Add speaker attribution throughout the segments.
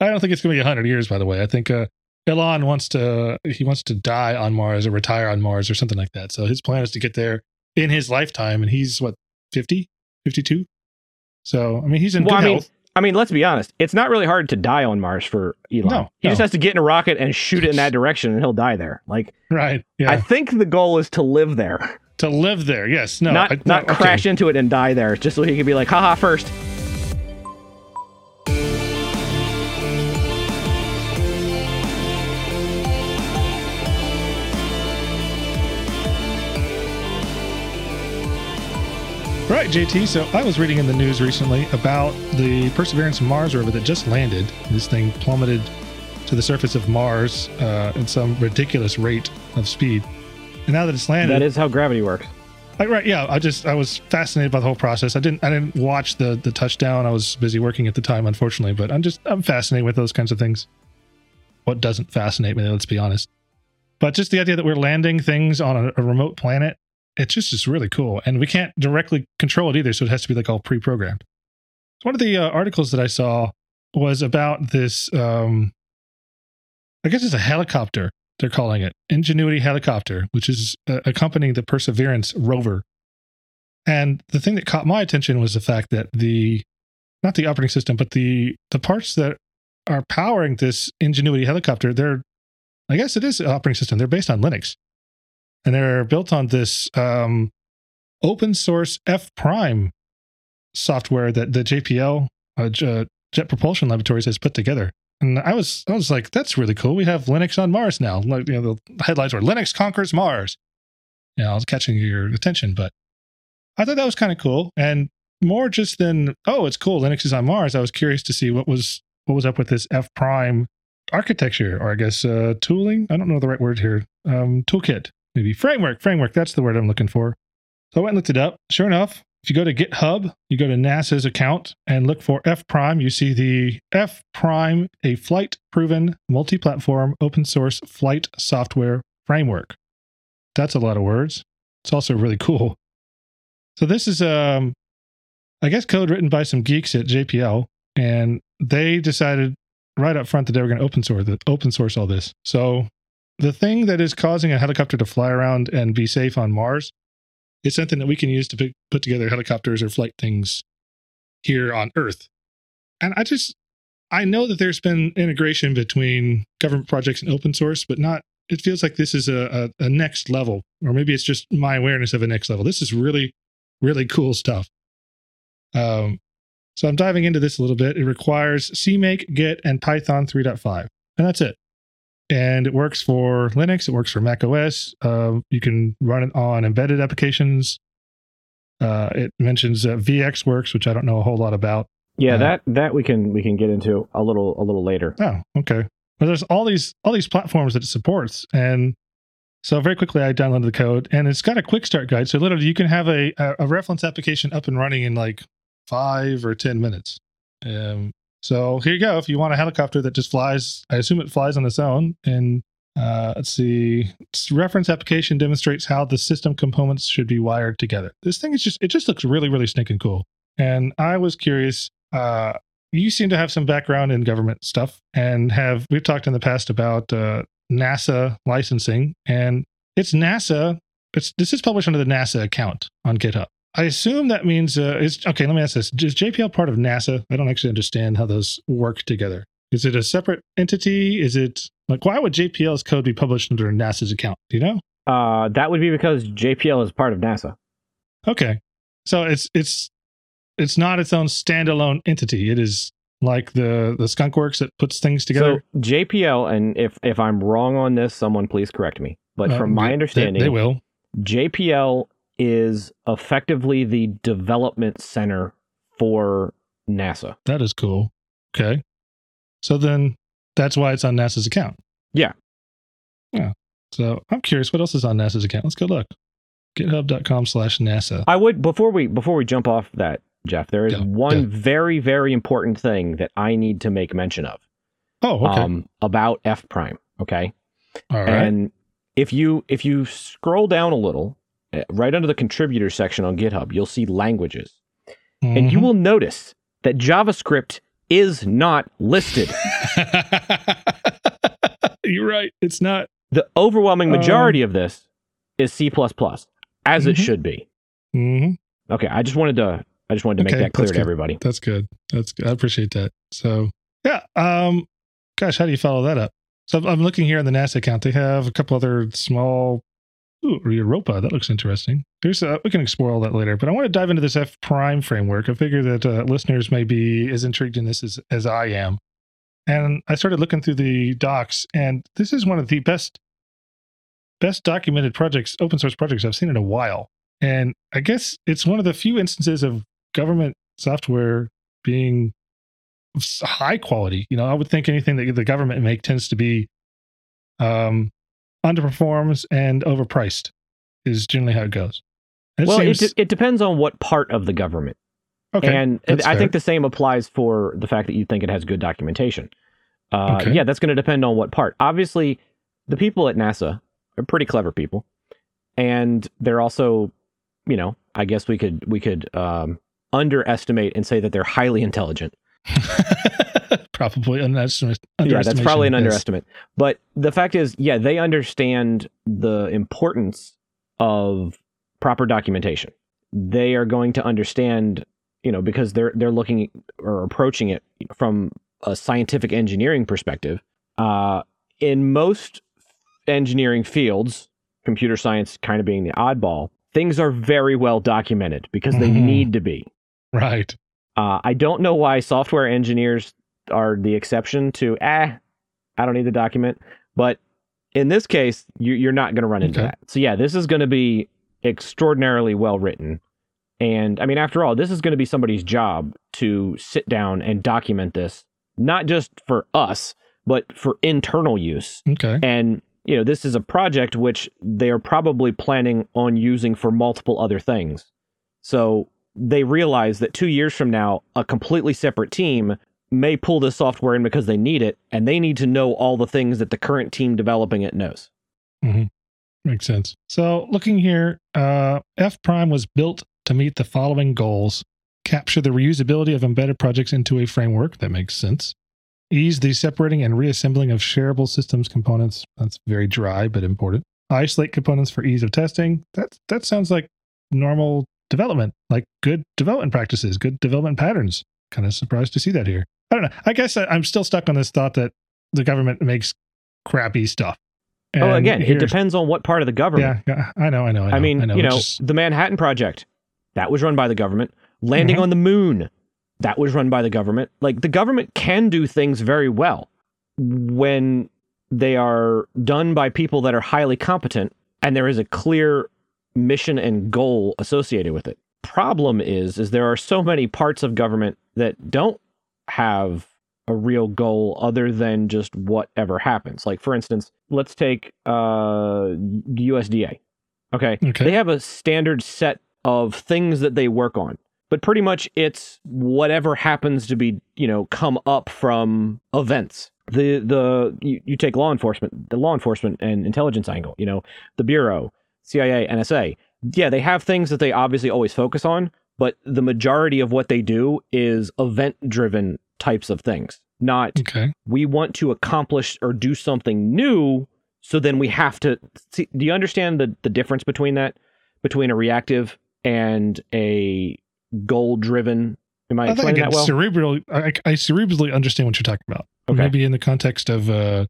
Speaker 1: I don't think it's going to be hundred years. By the way, I think uh, Elon wants to he wants to die on Mars or retire on Mars or something like that. So his plan is to get there in his lifetime, and he's what 50, 52? So I mean, he's in
Speaker 2: Well,
Speaker 1: good
Speaker 2: I mean,
Speaker 1: health.
Speaker 2: I mean, let's be honest. It's not really hard to die on Mars for Elon.
Speaker 1: No,
Speaker 2: he just has to get in a rocket and shoot it in that direction, and he'll die there. Like,
Speaker 1: Right? Yeah.
Speaker 2: I think the goal is to live there,
Speaker 1: to live there. Yes. No.
Speaker 2: not
Speaker 1: I-
Speaker 2: not
Speaker 1: okay.
Speaker 2: crash into it and die there, just so he can be like, haha, first.
Speaker 1: Right, JT. So I was reading in the news recently about the Perseverance Mars rover that just landed. This thing plummeted to the surface of Mars uh, at some ridiculous rate of speed. And now that it's landed,
Speaker 2: That is how gravity works.
Speaker 1: I, right, yeah. I just I was fascinated by the whole process. I didn't I didn't watch the the touchdown. I was busy working at the time, unfortunately. But I'm just I'm fascinated with those kinds of things. What doesn't fascinate me? Let's be honest. But just the idea that we're landing things on a, a remote planet, it's just is really cool, and we can't directly control it either. So it has to be like all pre-programmed. One of the uh, articles that I saw was about this. Um, I guess it's a helicopter they're calling it Ingenuity Helicopter, which is uh, accompanying the Perseverance rover. And the thing that caught my attention was the fact that the not the operating system, but the the parts that are powering this Ingenuity helicopter, they're I guess it is an operating system. They're based on Linux, and they're built on this um, open source F Prime software that the JPL uh, J- Jet Propulsion Laboratories has put together. And I was I was like, that's really cool. We have Linux on Mars now. Like you know, the headlines were Linux conquers Mars. You know, I was catching your attention, but I thought that was kind of cool. And more just than oh, it's cool. Linux is on Mars. I was curious to see what was what was up with this F prime architecture, or I guess uh, tooling. I don't know the right word here. Um, toolkit, maybe framework. Framework. That's the word I'm looking for. So I went and looked it up. Sure enough, if you go to GitHub, you go to NASA's account and look for F Prime, you see the F Prime, a flight proven multi platform open source flight software framework. That's a lot of words. It's also really cool. So this is, um, I guess, code written by some geeks at JPL, and they decided right up front that they were going to open source open source all this. So the thing that is causing a helicopter to fly around and be safe on Mars is something that we can use to put together helicopters or flight things here on Earth. And I just I know that there's been integration between government projects and open source, but not. It feels like this is a, a, a next level, or maybe it's just my awareness of a next level. This is really, really cool stuff. Um, so I'm diving into this a little bit. It requires CMake, Git, and Python 3.5, and that's it. And it works for Linux. It works for Mac OS. Um, you can run it on embedded applications. Uh, it mentions uh, VXWorks, which I don't know a whole lot about.
Speaker 2: Yeah,
Speaker 1: Uh,
Speaker 2: that that we can we can get into a little a little later.
Speaker 1: Oh, okay. But there's all these all these platforms that it supports, and so very quickly I downloaded the code, and it's got a quick start guide. So literally, you can have a a, a reference application up and running in like five or ten minutes. Um, so here you go. If you want a helicopter that just flies, I assume it flies on its own. And uh, let's see, its reference application demonstrates how the system components should be wired together. This thing is just it just looks really really stinking cool. And I was curious. Uh, you seem to have some background in government stuff and have we've talked in the past about uh, NASA licensing and it's NASA. It's this is published under the NASA account on GitHub. I assume that means uh, is okay. Let me ask this: Is JPL part of NASA? I don't actually understand how those work together. Is it a separate entity? Is it like why would JPL's code be published under NASA's account? Do you know?
Speaker 2: Uh, that would be because JPL is part of NASA.
Speaker 1: Okay, so it's it's it's not its own standalone entity. It is like the the skunk works that puts things together.
Speaker 2: So JPL, and if if I'm wrong on this, someone please correct me. But
Speaker 1: Uh,
Speaker 2: from my
Speaker 1: they-
Speaker 2: understanding,
Speaker 1: they will.
Speaker 2: JPL is effectively the development center for NASA.
Speaker 1: That is cool. Okay. So then that's why it's on NASA's account.
Speaker 2: Yeah.
Speaker 1: Yeah. So I'm curious what else is on NASA's account. Let's go look. GitHub.com slash NASA.
Speaker 2: I would before we before we jump off that, Jeff. There is one very very important thing that I need to make mention of
Speaker 1: Oh, okay.
Speaker 2: um, about F Prime. Okay,
Speaker 1: All right.
Speaker 2: and if you if you scroll down a little, right under the contributor section on GitHub, you'll see languages, and you
Speaker 1: Mhm.
Speaker 2: will notice that JavaScript is not listed.
Speaker 1: You're right. It's not.
Speaker 2: The overwhelming majority
Speaker 1: Um,
Speaker 2: of this is C++, as it
Speaker 1: Mhm.
Speaker 2: should be.
Speaker 1: hmm
Speaker 2: Okay, I just wanted to I just wanted to make that clear to everybody.
Speaker 1: That's good. That's good. I appreciate that. So yeah. Um. Gosh, how do you follow that up? So I'm looking here on the NASA account. They have a couple other small. Ooh, Europa. That looks interesting. There's uh, we can explore all that later, but I want to dive into this F prime framework. I figure that uh, listeners may be as intrigued in this as, as I am. And I started looking through the docs, and this is one of the best best documented projects, open source projects I've seen in a while. And I guess it's one of the few instances of government software being high quality. You know, I would think anything that the government make tends to be um, underperforms and overpriced is generally how it goes. It
Speaker 2: well,
Speaker 1: seems,
Speaker 2: it, it depends on what part of the government.
Speaker 1: okay.
Speaker 2: and I
Speaker 1: fair.
Speaker 2: think the same applies for the fact that you think it has good documentation. Uh,
Speaker 1: Okay.
Speaker 2: Yeah, that's going to depend on what part. Obviously, the people at NASA are pretty clever people, and they're also, you know, I guess we could we could um, underestimate and say that they're highly intelligent.
Speaker 1: probably an underestimate.
Speaker 2: Yeah, that's probably an underestimate. But the fact is, yeah, they understand the importance of proper documentation. They are going to understand, you know, because they're they're looking or approaching it from a scientific engineering perspective. Uh, in most engineering fields, computer science kind of being the oddball, things are very well documented because they
Speaker 1: Mhm.
Speaker 2: need to be.
Speaker 1: Right.
Speaker 2: Uh, I don't know why software engineers are the exception to, eh, I don't need the document. But in this case, you, you're not going to run into
Speaker 1: Okay.
Speaker 2: that. So, yeah, this is going to be extraordinarily well written. And I mean, after all, this is going to be somebody's job to sit down and document this, not just for us, but for internal use.
Speaker 1: Okay.
Speaker 2: And, you know, this is a project which they are probably planning on using for multiple other things. So they realize that two years from now, a completely separate team may pull this software in because they need it, and they need to know all the things that the current team developing it knows.
Speaker 1: Makes sense. So looking here, uh, F Prime was built to meet the following goals: capture the reusability of embedded projects into a framework that makes sense, ease the separating and reassembling of shareable systems components. That's very dry but important. Isolate components for ease of testing. That that sounds like normal development, like good development practices, good development patterns. Kind of surprised to see that here. I don't know. I guess I, I'm still stuck on this thought that the government makes crappy stuff.
Speaker 2: oh, again, it depends on what part of the government.
Speaker 1: yeah, yeah, I know, I know. I, know,
Speaker 2: I mean,
Speaker 1: I know.
Speaker 2: you know,
Speaker 1: just-
Speaker 2: the Manhattan Project, that was run by the government. Landing
Speaker 1: Mhm.
Speaker 2: on the moon, that was run by the government. Like the government can do things very well when they are done by people that are highly competent and there is a clear mission and goal associated with it. Problem is is there are so many parts of government that don't have a real goal other than just whatever happens. Like for instance, let's take uh USDA. Okay.
Speaker 1: Okay.
Speaker 2: They have a standard set of things that they work on. But pretty much it's whatever happens to be, you know, come up from events. The the you, you take law enforcement, the law enforcement and intelligence angle, you know, the bureau, CIA, NSA. Yeah, they have things that they obviously always focus on, but the majority of what they do is event driven types of things. Not
Speaker 1: okay.
Speaker 2: we want to accomplish or do something new so then we have to see do you understand the the difference between that between a reactive and a goal driven am i,
Speaker 1: I
Speaker 2: explaining that well
Speaker 1: cerebral. I, I cerebrally understand what you're talking about.
Speaker 2: Okay.
Speaker 1: Maybe in the context of uh,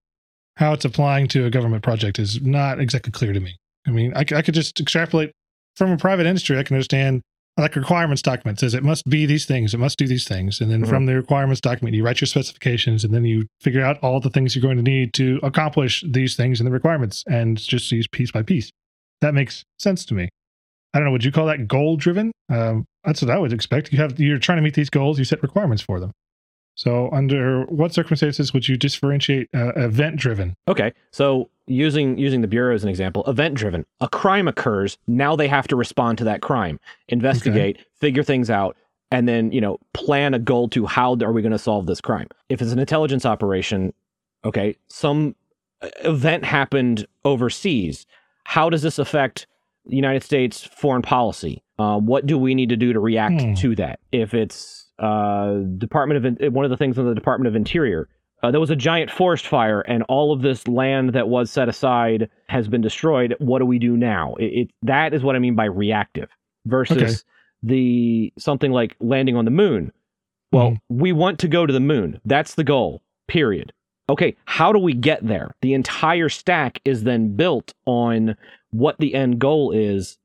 Speaker 1: how it's applying to a government project is not exactly clear to me. I mean, I could just extrapolate from a private industry. I can understand like requirements document says it must be these things, it must do these things, and then
Speaker 2: Mhm.
Speaker 1: from the requirements document you write your specifications, and then you figure out all the things you're going to need to accomplish these things in the requirements, and just use piece by piece. That makes sense to me. I don't know. Would you call that goal driven? Um, that's what I would expect. You have you're trying to meet these goals. You set requirements for them. So, under what circumstances would you differentiate uh, event driven?
Speaker 2: okay so using using the bureau as an example event driven a crime occurs now they have to respond to that crime. Investigate figure things out and then you know plan a goal to how are we going to solve this crime. If it's an intelligence operation okay some uh, event happened overseas. How does this affect the united states foreign policy? Uh, what do we need to do to react
Speaker 1: Hmm.
Speaker 2: to that? If it's uh, Department of one of the things in the Department of Interior. Uh, there was a giant forest fire, and all of this land that was set aside has been destroyed. What do we do now? It, it that is what I mean by reactive versus okay. the something like landing on the moon. Well, mm. we want to go to the moon. That's the goal. Period. Okay, how do we get there? The entire stack is then built on what the end goal is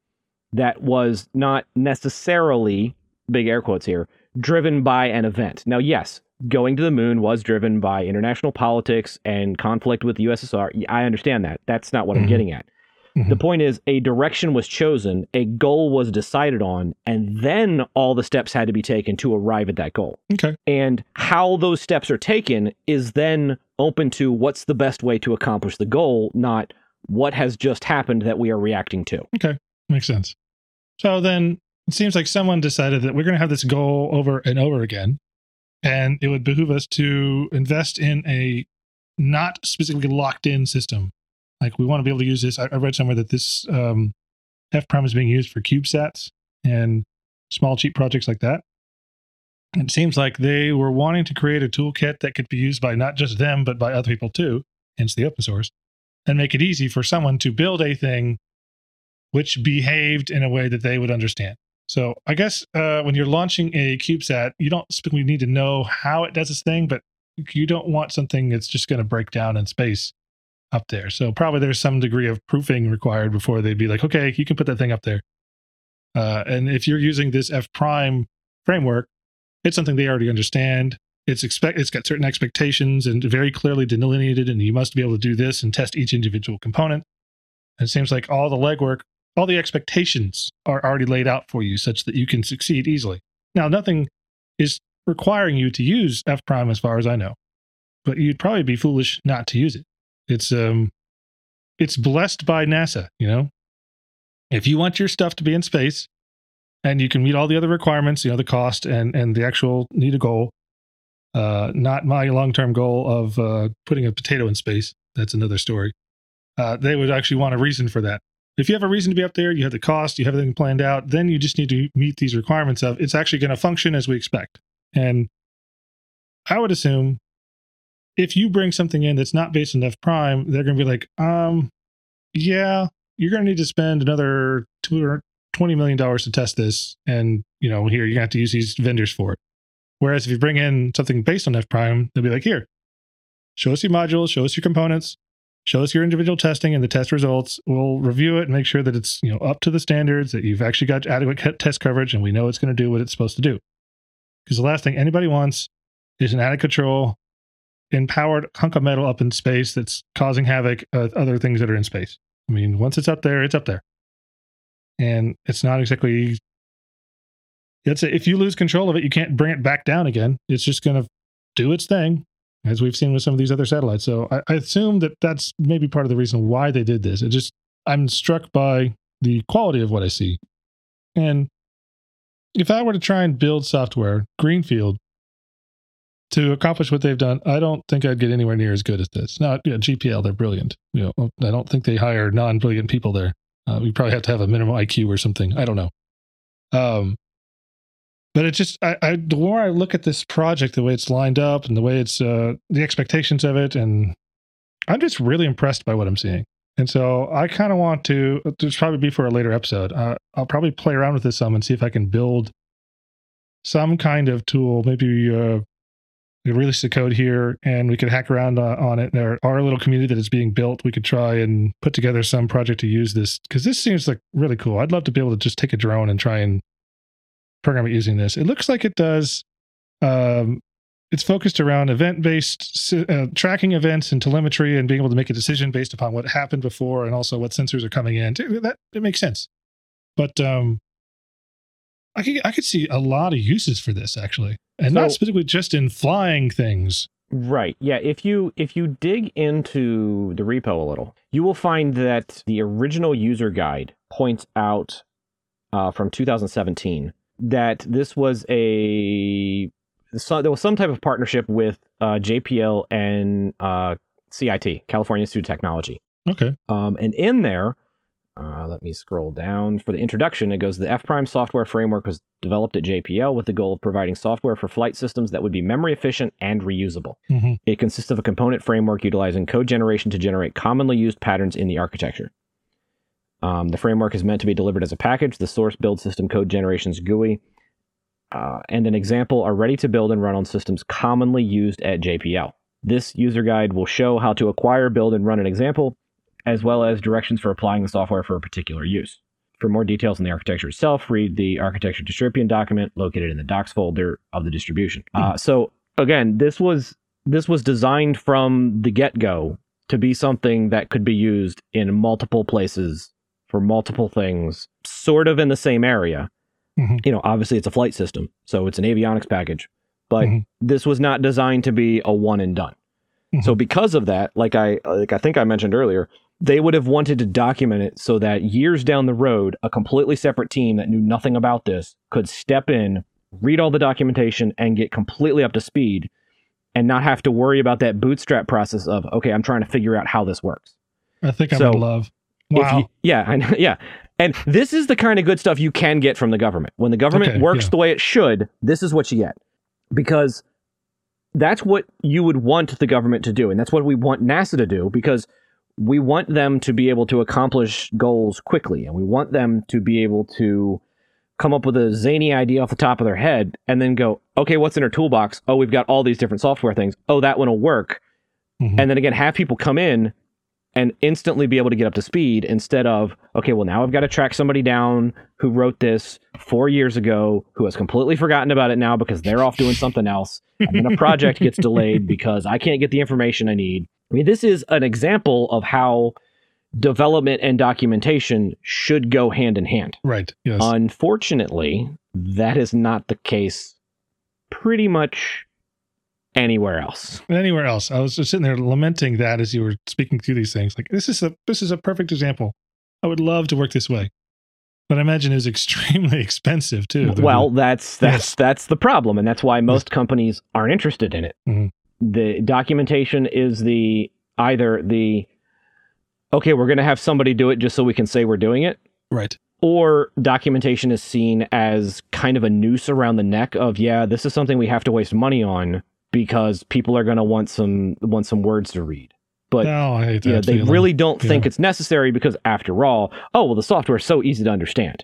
Speaker 2: that was not necessarily, big air quotes here, driven by an event. Now, yes, going to the moon was driven by international politics and conflict with the USSR. I understand that. That's not what mm-hmm. I'm getting at. Mm-hmm. The point is, a direction was chosen, a goal was decided on, and then all the steps had to be taken to arrive at that goal.
Speaker 1: Okay.
Speaker 2: And how those steps are taken is then open to what's the best way to accomplish the goal, not what has just happened that we are reacting to.
Speaker 1: Okay. Makes sense. So then it seems like someone decided that we're going to have this goal over and over again. And it would behoove us to invest in a not specifically locked in system. Like we want to be able to use this. I, I read somewhere that this um, F prime is being used for CubeSats and small, cheap projects like that. It seems like they were wanting to create a toolkit that could be used by not just them, but by other people too, hence the open source, and make it easy for someone to build a thing which behaved in a way that they would understand. So I guess uh, when you're launching a CubeSat, you don't specifically need to know how it does its thing, but you don't want something that's just going to break down in space up there. So probably there's some degree of proofing required before they'd be like, okay, you can put that thing up there. Uh, and if you're using this F prime framework, it's something they already understand. It's expect it's got certain expectations and very clearly delineated, and you must be able to do this and test each individual component. And it seems like all the legwork all the expectations are already laid out for you such that you can succeed easily. Now, nothing is requiring you to use F prime as far as I know, but you'd probably be foolish not to use it. It's um it's blessed by NASA, you know. If you want your stuff to be in space and you can meet all the other requirements, you know, the cost and and the actual need a goal, uh not my long-term goal of uh putting a potato in space. That's another story. Uh, they would actually want a reason for that. If you have a reason to be up there, you have the cost, you have everything planned out, then you just need to meet these requirements of it's actually going to function as we expect. And I would assume if you bring something in that's not based on F prime, they're going to be like, um, yeah, you're going to need to spend another $20 million to test this. And, you know, here, you're going to have to use these vendors for it. Whereas if you bring in something based on F prime, they'll be like, here, show us your modules, show us your components, show us your individual testing and the test results. We'll review it and make sure that it's you know up to the standards, that you've actually got adequate test coverage, and we know it's going to do what it's supposed to do. Because the last thing anybody wants is an out of control, empowered hunk of metal up in space that's causing havoc with other things that are in space. I mean, once it's up there, it's up there, and it's not exactly. It's if you lose control of it, you can't bring it back down again. It's just going to do its thing as we've seen with some of these other satellites. So I, I, assume that that's maybe part of the reason why they did this. It just I'm struck by the quality of what I see, and if I were to try and build software greenfield to accomplish what they've done, I don't think I'd get anywhere near as good as this. Now, JPL, they're brilliant. You know, I don't think they hire non-brilliant people there. Uh, we probably have to have a minimum IQ or something. I don't know. Um, but it just I, I, the more i look at this project the way it's lined up and the way it's uh the expectations of it and i'm just really impressed by what i'm seeing and so i kind of want to this probably be for a later episode uh, i'll probably play around with this some and see if i can build some kind of tool maybe uh we release the code here and we could hack around uh, on it. There a little community that is being built. We could try and put together some project to use this because this seems like really cool. I'd love to be able to just take a drone and try and program it using this. It looks like it does. Um, it's focused around event-based uh, tracking events and telemetry, and being able to make a decision based upon what happened before, and also what sensors are coming in. That it makes sense, but um, I could I could see a lot of uses for this actually, and so, not specifically just in flying things.
Speaker 2: Right. Yeah. If you if you dig into the repo a little, you will find that the original user guide points out uh, from 2017 that this was a so there was some type of partnership with uh, JPL and uh, CIT, California Institute of Technology.
Speaker 1: Okay.
Speaker 2: Um, and in there, Uh, let me scroll down. For the introduction, it goes the F Prime software framework was developed at JPL with the goal of providing software for flight systems that would be memory efficient and reusable.
Speaker 1: Mhm.
Speaker 2: It consists of a component framework utilizing code generation to generate commonly used patterns in the architecture. Um, the framework is meant to be delivered as a package. The source build system code generations GUI uh, and an example are ready to build and run on systems commonly used at JPL. This user guide will show how to acquire, build, and run an example, as well as directions for applying the software for a particular use. For more details on the architecture itself, read the architecture description document located in the docs folder of the distribution. Uh, so again, this was this was designed from the get-go to be something that could be used in multiple places for multiple things, sort of in the same area.
Speaker 1: Mhm.
Speaker 2: You know, obviously it's a flight system, so it's an avionics package, but
Speaker 1: Mhm.
Speaker 2: this was not designed to be a one and done. So because of that, like I like I think I mentioned earlier, they would have wanted to document it so that years down the road, a completely separate team that knew nothing about this could step in, read all the documentation, and get completely up to speed, and not have to worry about that bootstrap process of okay, I'm trying to figure out how this works.
Speaker 1: I think I'm
Speaker 2: So,
Speaker 1: in love.
Speaker 2: If
Speaker 1: Wow.
Speaker 2: you- yeah, I know, yeah. And this is the kind of good stuff you can get from the government. When the government
Speaker 1: Okay,
Speaker 2: works
Speaker 1: yeah.
Speaker 2: the way it should, this is what you get. Because that's what you would want the government to do. And that's what we want NASA to do because we want them to be able to accomplish goals quickly. And we want them to be able to come up with a zany idea off the top of their head and then go, okay, what's in our toolbox? Oh, we've got all these different software things. Oh, that one will work
Speaker 1: Mhm.
Speaker 2: and then again have people come in and instantly be able to get up to speed instead of okay well now i've got to track somebody down who wrote this four years ago who has completely forgotten about it now because they're off doing something else and then a project gets delayed because i can't get the information i need i mean this is an example of how development and documentation should go hand in hand
Speaker 1: right. Yes.
Speaker 2: unfortunately that is not the case pretty much anywhere else
Speaker 1: Anywhere else, I was just sitting there lamenting that as you were speaking through these things. Like this is a this is a perfect example. I would love to work this way, but I imagine it's extremely expensive too. The-
Speaker 2: Well, that's that's
Speaker 1: Yes.
Speaker 2: that's the problem, and that's why most companies aren't interested in it.
Speaker 1: Mhm.
Speaker 2: The documentation is the either the okay, we're going to have somebody do it just so we can say we're doing it,
Speaker 1: right.
Speaker 2: or documentation is seen as kind of a noose around the neck of yeah, this is something we have to waste money on because people are going to want some want some words to read. But
Speaker 1: no, I hate that.
Speaker 2: you know, they
Speaker 1: feeling.
Speaker 2: really don't think
Speaker 1: Yeah.
Speaker 2: it's necessary because after all, oh well, the software is so easy to understand.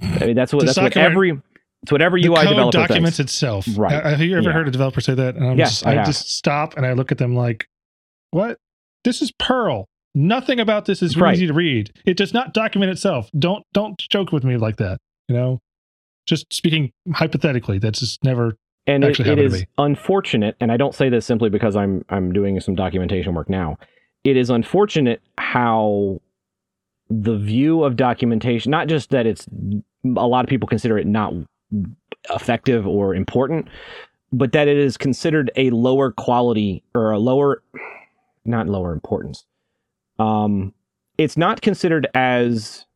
Speaker 2: I mean, that's what
Speaker 1: The
Speaker 2: that's what every it's what every
Speaker 1: the
Speaker 2: UI
Speaker 1: code
Speaker 2: developer
Speaker 1: documents
Speaker 2: thinks.
Speaker 1: itself.
Speaker 2: Right.
Speaker 1: I- Have you ever
Speaker 2: Yeah.
Speaker 1: heard a developer say that? And I'm
Speaker 2: Yes,
Speaker 1: just,
Speaker 2: I
Speaker 1: I, just stop and I look at them like, what? This is Perl. Nothing about this is
Speaker 2: Right.
Speaker 1: easy to read. It does not document itself. Don't don't joke with me like that. You know, just speaking hypothetically, that's just never.
Speaker 2: And it, it is unfortunate and i don't say this simply because i'm i'm doing some documentation work now. It is unfortunate how the view of documentation not just that it's a lot of people consider it not effective or important but that it is considered a lower quality or a lower not lower importance. Um it's not considered as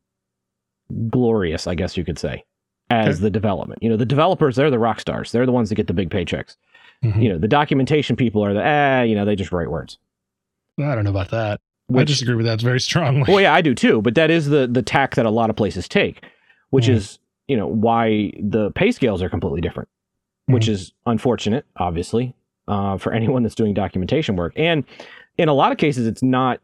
Speaker 2: glorious i guess you could say as
Speaker 1: Okay.
Speaker 2: the development you know the developers they're the rock stars they're the ones that get the big paychecks
Speaker 1: Mhm.
Speaker 2: you know the documentation people are the eh, you know they just write words
Speaker 1: I don't know about that. I disagree with that very strongly.
Speaker 2: well yeah i do too but that is the the tack that a lot of places take which
Speaker 1: Mhm.
Speaker 2: is you know why the pay scales are completely different which
Speaker 1: Mm-hmm.
Speaker 2: is unfortunate obviously uh, for anyone that's doing documentation work and in a lot of cases it's not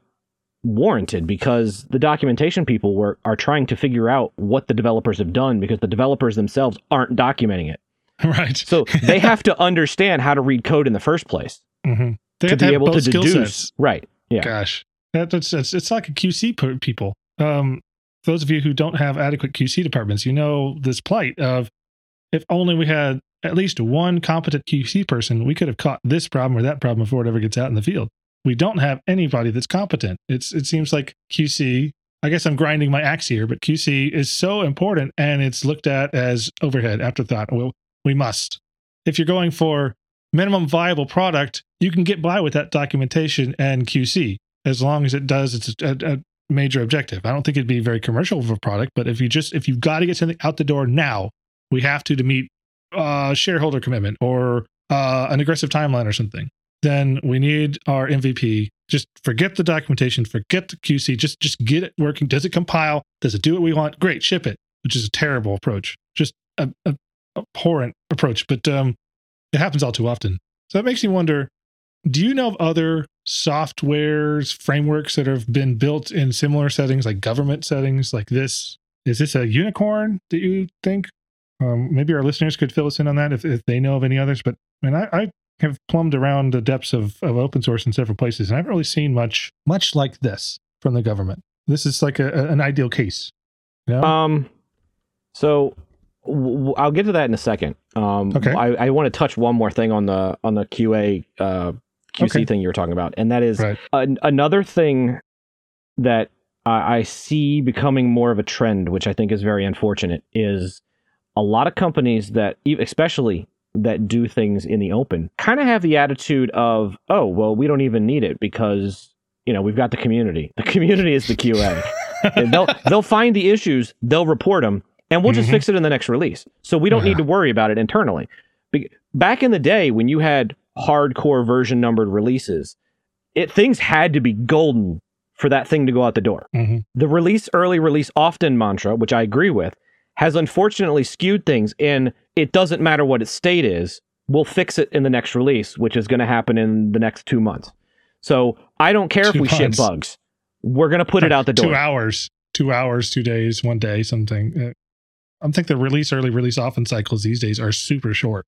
Speaker 2: warranted because the documentation people were are trying to figure out what the developers have done because the developers themselves aren't documenting it
Speaker 1: right.
Speaker 2: so they have to understand how to read code in the first place
Speaker 1: Mhm. They
Speaker 2: to
Speaker 1: have
Speaker 2: be
Speaker 1: have
Speaker 2: able to deduce
Speaker 1: sets.
Speaker 2: right yeah
Speaker 1: Gosh, that, that's, that's it's like a QC per- people. Um, those of you who don't have adequate QC departments, you know this plight of if only we had at least one competent QC person, we could have caught this problem or that problem before it ever gets out in the field. We don't have anybody that's competent. It's it seems like QC. I guess I'm grinding my axe here, but QC is so important and it's looked at as overhead afterthought. Well, we must. If you're going for minimum viable product, you can get by with that documentation and QC as long as it does its a, a major objective. I don't think it'd be very commercial of a product, but if you just if you've got to get something out the door now, we have to to meet uh, shareholder commitment or uh, an aggressive timeline or something. Then we need our MVP Just forget the documentation, forget the QC, just just get it working. Does it compile? Does it do what we want? Great, ship it. Which is a terrible approach. Just a, a abhorrent approach, but um, it happens all too often. So it makes me wonder: Do you know of other softwares, frameworks that have been built in similar settings, like government settings, like this? Is this a unicorn that you think? Um, maybe our listeners could fill us in on that if, if they know of any others. But I mean, I, I have plumbed around the depths of, of open source in several places, and I haven't really seen much much like this from the government. This is like a, an ideal case. You know?
Speaker 2: Um, so w- I'll get to that in a second. Um,
Speaker 1: Okay.
Speaker 2: I, I want to touch one more thing on the on the QA uh, QC
Speaker 1: Okay.
Speaker 2: thing you were talking about, and that is
Speaker 1: Right.
Speaker 2: an, another thing that I I see becoming more of a trend, which I think is very unfortunate, is a lot of companies that, especially that do things in the open, kind of have the attitude of, oh, well, we don't even need it because you know we've got the community. The community is the QA. They'll they'll find the issues, they'll report them, and we'll just
Speaker 1: Mhm.
Speaker 2: fix it in the next release. So we don't
Speaker 1: Yeah.
Speaker 2: need to worry about it internally. Be- Back in the day when you had hardcore version numbered releases, it things had to be golden for that thing to go out the door.
Speaker 1: Mhm.
Speaker 2: The release early, release often mantra, which I agree with, has unfortunately skewed things in it doesn't matter what its state is, we'll fix it in the next release, which is going to happen in the next two months. So I don't care
Speaker 1: two
Speaker 2: if we
Speaker 1: months.
Speaker 2: ship bugs. We're going to put it out the door.
Speaker 1: Two hours, two hours, two days, one day, something. Uh, I think the release, early release, often cycles these days are super short.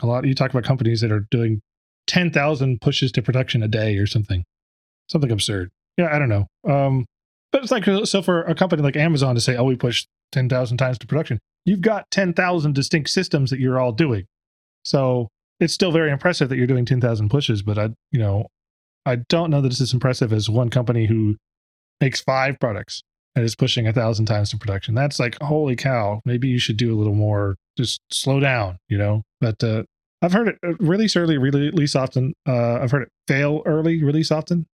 Speaker 1: A lot, you talk about companies that are doing 10,000 pushes to production a day or something, something absurd. Yeah, I don't know. Um, but it's like, so for a company like Amazon to say, oh, we pushed 10,000 times to production. You've got 10,000 distinct systems that you're all doing. So it's still very impressive that you're doing 10,000 pushes, but I, you know, I don't know that it's as impressive as one company who makes five products and is pushing a thousand times to production. That's like, holy cow, maybe you should do a little more, just slow down, you know? But uh, I've heard it uh, release early, release often. Uh, I've heard it fail early, release often,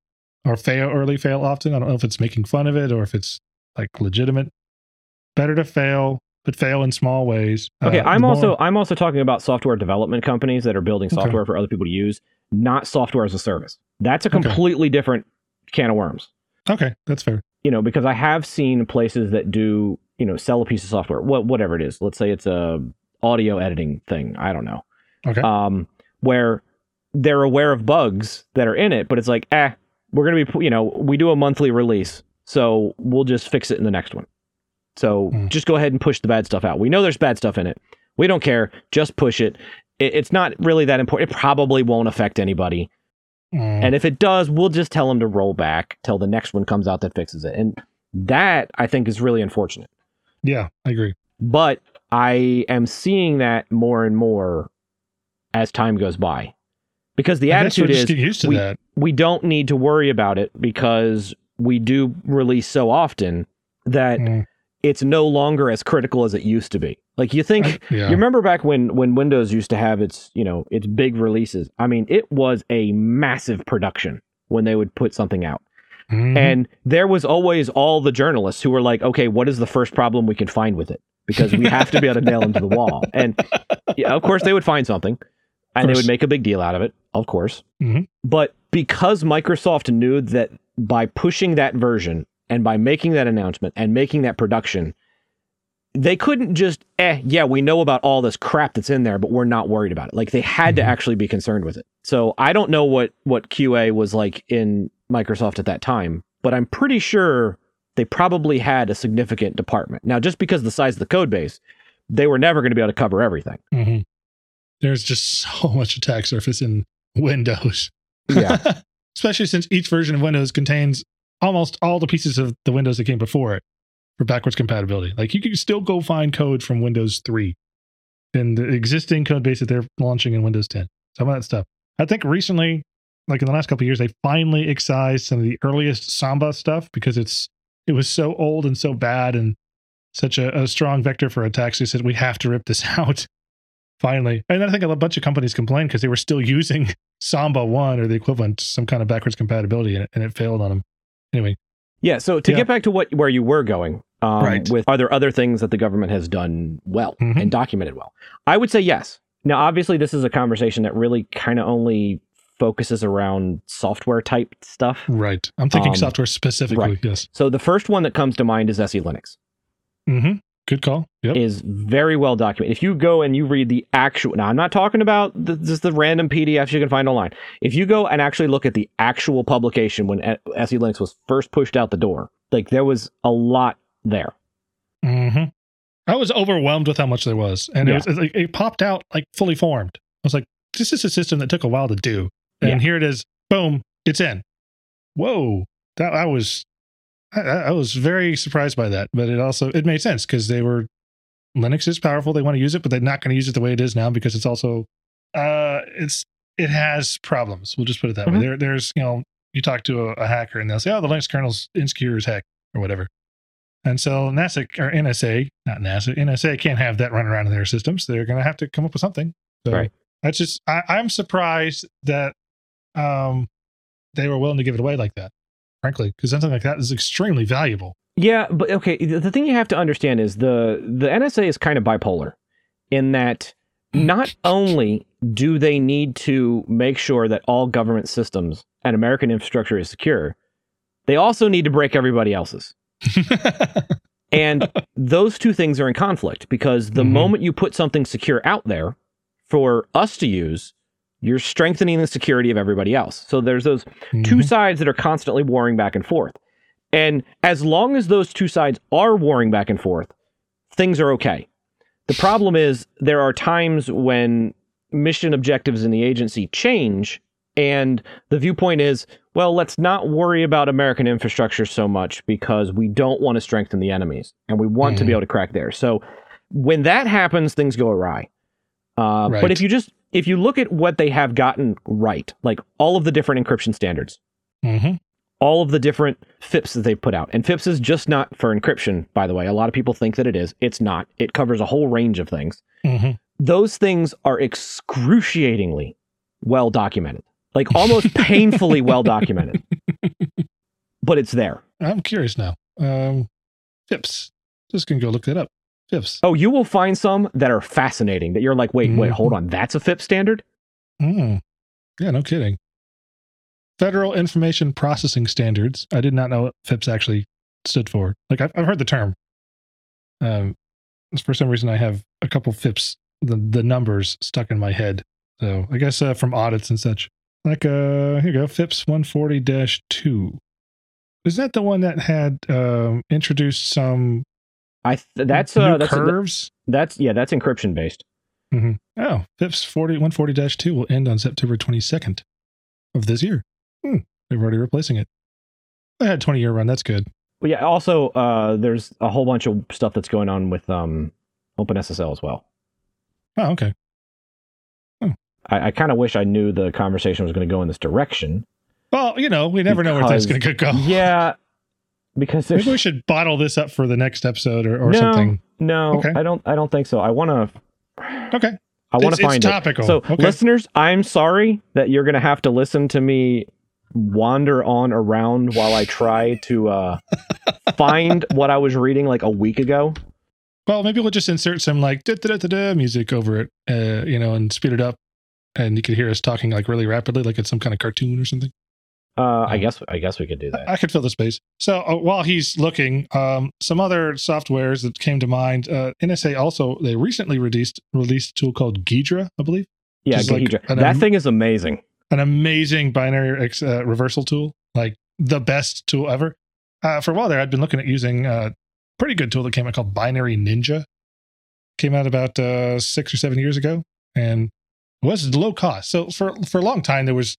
Speaker 1: or fail early, fail often. I don't know if it's making fun of it or if it's like legitimate. Better to fail, but fail in small ways.
Speaker 2: Okay,
Speaker 1: Uh,
Speaker 2: I'm
Speaker 1: more-
Speaker 2: also I'm also talking about software development companies that are building
Speaker 1: Okay.
Speaker 2: software for other people to use, not software as a service. That's a
Speaker 1: Okay.
Speaker 2: completely different can of worms.
Speaker 1: okay, that's fair.
Speaker 2: You know, because I have seen places that do, you know, sell a piece of software, what whatever it is. Let's say it's a audio editing thing. I don't know.
Speaker 1: Okay.
Speaker 2: Um, where they're aware of bugs that are in it, but it's like, eh, we're gonna be, you know, we do a monthly release, so we'll just fix it in the next one. So
Speaker 1: Hmm.
Speaker 2: just go ahead and push the bad stuff out. We know there's bad stuff in it. We don't care. Just push it. it it's not really that important. It probably won't affect anybody.
Speaker 1: Mm,
Speaker 2: And if it does, we'll just tell them to roll back till the next one comes out that fixes it. And that I think is really unfortunate.
Speaker 1: yeah, I agree.
Speaker 2: But I am seeing that more and more as time goes by. Because the
Speaker 1: I
Speaker 2: attitude is
Speaker 1: used to
Speaker 2: we-
Speaker 1: that.
Speaker 2: we don't need to worry about it because we do release so often that
Speaker 1: Mm,
Speaker 2: it's no longer as critical as it used to be. Like you think
Speaker 1: yeah.
Speaker 2: you remember back when when Windows used to have its, you know, its big releases. I mean, it was a massive production when they would put something out.
Speaker 1: Mhm.
Speaker 2: And there was always all the journalists who were like, "Okay, what is the first problem we can find with it?" Because we have to be able to nail them to the wall. And yeah, of course they would find something and they would make a big deal out of it, of course.
Speaker 1: Mhm.
Speaker 2: But because Microsoft knew that by pushing that version and by making that announcement and making that production, they couldn't just, eh, yeah, we know about all this crap that's in there, but we're not worried about it. Like they had to
Speaker 1: Mhm.
Speaker 2: actually be concerned with it. So I don't know what what QA was like in Microsoft at that time, but I'm pretty sure they probably had a significant department. Now, just because of the size of the code base, they were never going to be able to cover everything.
Speaker 1: hmm There's just so much attack surface in Windows.
Speaker 2: Yeah.
Speaker 1: Especially since each version of Windows contains almost all the pieces of the Windows that came before it for backwards compatibility. Like you can still go find code from Windows 3 in the existing code base that they're launching in Windows 10. Some of that stuff. I think recently, like in the last couple years, they finally excised some of the earliest Samba stuff because it's it was so old and so bad and such a, a strong vector for attacks. They said we have to rip this out finally. And I think a bunch of companies complained because they were still using Samba 1 or the equivalent, some kind of backwards compatibility, and it, and it failed on them. Anyway,
Speaker 2: Yeah. So to
Speaker 1: Yeah.
Speaker 2: get back to what where you were going, um,
Speaker 1: Right.
Speaker 2: with are there other things that the government has done well
Speaker 1: Mhm.
Speaker 2: and documented well? I would say yes. Now, obviously, this is a conversation that really kind of only focuses around software type stuff.
Speaker 1: Right. I'm thinking
Speaker 2: Um,
Speaker 1: software specifically.
Speaker 2: right.
Speaker 1: Yes.
Speaker 2: So the first one that comes to mind is SELinux.
Speaker 1: Mm-hmm. Good call. Yep.
Speaker 2: is very well documented. If you go and you read the actual, now I'm not talking about the, just the random PDFs you can find online. If you go and actually look at the actual publication when SELinux was first pushed out the door, like there was a lot there.
Speaker 1: hmm I was overwhelmed with how much there was, and
Speaker 2: Yeah.
Speaker 1: it was it, it popped out like fully formed. I was like, "This is a system that took a while to do," and
Speaker 2: Yeah.
Speaker 1: here it is. Boom! It's in. Whoa! That I was, I, I was very surprised by that, but it also it made sense because they were Linux is powerful. They want to use it, but they're not going to use it the way it is now because it's also, uh, it's it has problems. We'll just put it that
Speaker 2: Mhm.
Speaker 1: way. There, there's you know, you talk to a, a hacker and they'll say, "Oh, the Linux kernel's insecure as heck" or whatever. And so NASA or NSA, not NASA, NSA can't have that run around in their systems. They're going to have to come up with something. So
Speaker 2: Right.
Speaker 1: that's just, I, I'm surprised that um, they were willing to give it away like that, frankly, because something like that is extremely valuable.
Speaker 2: Yeah, but okay. The the thing you have to understand is the the NSA is kind of bipolar, in that not only do they need to make sure that all government systems and American infrastructure is secure, they also need to break everybody else's. And those two things are in conflict because the
Speaker 1: Mhm.
Speaker 2: moment you put something secure out there for us to use, you're strengthening the security of everybody else. So there's those two
Speaker 1: Mhm.
Speaker 2: sides that are constantly warring back and forth. And as long as those two sides are warring back and forth, things are okay. The problem is there are times when mission objectives in the agency change and the viewpoint is, well, let's not worry about American infrastructure so much because we don't want to strengthen the enemies and we want to be
Speaker 1: Mhm.
Speaker 2: able to crack there. So when that happens, things go awry. Uh,
Speaker 1: Right.
Speaker 2: But if you just if you look at what they have gotten right, like all of the different encryption standards,
Speaker 1: Mhm.
Speaker 2: all of the different FIPS that they've put out. And FIPS is just not for encryption, by the way. A lot of people think that it is. It's not. It covers a whole range of things.
Speaker 1: Mhm.
Speaker 2: Those things are excruciatingly well documented, like almost painfully well documented. But it's there.
Speaker 1: I'm curious now. Um, FIPS. Just gonna go look that up. FIPS.
Speaker 2: Oh, you will find some that are fascinating that you're like, wait, wait, hold on. That's a FIPS standard?
Speaker 1: Mm. Yeah, no kidding. Federal Information Processing Standards. I did not know what FIPS actually stood for. Like I've, I've heard the term. Um, for some reason, I have a couple FIPS, the the numbers stuck in my head. So I guess uh, from audits and such. Like uh, here you go, FIPS 140 2. Is that the one that had um, introduced some
Speaker 2: I th- that's uh, that's
Speaker 1: curves?
Speaker 2: that's yeah, that's encryption based. Mm-hmm.
Speaker 1: Oh, FIPS 40, 140-2 will end on September 22nd of this year. Hmm, they're already replacing it. I had 20 year run. That's good.
Speaker 2: But yeah, also uh, there's a whole bunch of stuff that's going on with um, OpenSSL as well.
Speaker 1: Oh, okay.
Speaker 2: I, I kind of wish I knew the conversation was going to go in this direction.
Speaker 1: Well, you know, we never know where things
Speaker 2: Because-
Speaker 1: going to go.
Speaker 2: Yeah, because
Speaker 1: Maybe we should bottle this up for the next episode or, or
Speaker 2: no,
Speaker 1: something.
Speaker 2: no,
Speaker 1: Okay.
Speaker 2: I don't. I don't think so. I want to.
Speaker 1: Okay.
Speaker 2: I want to find
Speaker 1: it's
Speaker 2: it.
Speaker 1: topical.
Speaker 2: So,
Speaker 1: Okay.
Speaker 2: listeners, I'm sorry that you're going to have to listen to me wander on around while I try to uh, find what I was reading like a week ago.
Speaker 1: Well, maybe we'll just insert some like da, da, da, da, da music over it, uh, you know, and speed it up. And you could hear us talking like really rapidly, like it's some kind of cartoon or something.
Speaker 2: Uh, I guess. I guess we could do that.
Speaker 1: I could fill the space. So uh, while he's looking, um, some other softwares that came to mind. Uh, NSA also they recently released released a tool called Ghidra, I believe,
Speaker 2: Yeah,
Speaker 1: just like an
Speaker 2: that thing is amazing.
Speaker 1: an amazing binary ex, uh, reversal tool, like the best tool ever. Uh, for a while there, I'd been looking at using a pretty good tool that came out called Binary Ninja. Came out about uh, six or seven years ago, and was low cost. So for for a long time, there was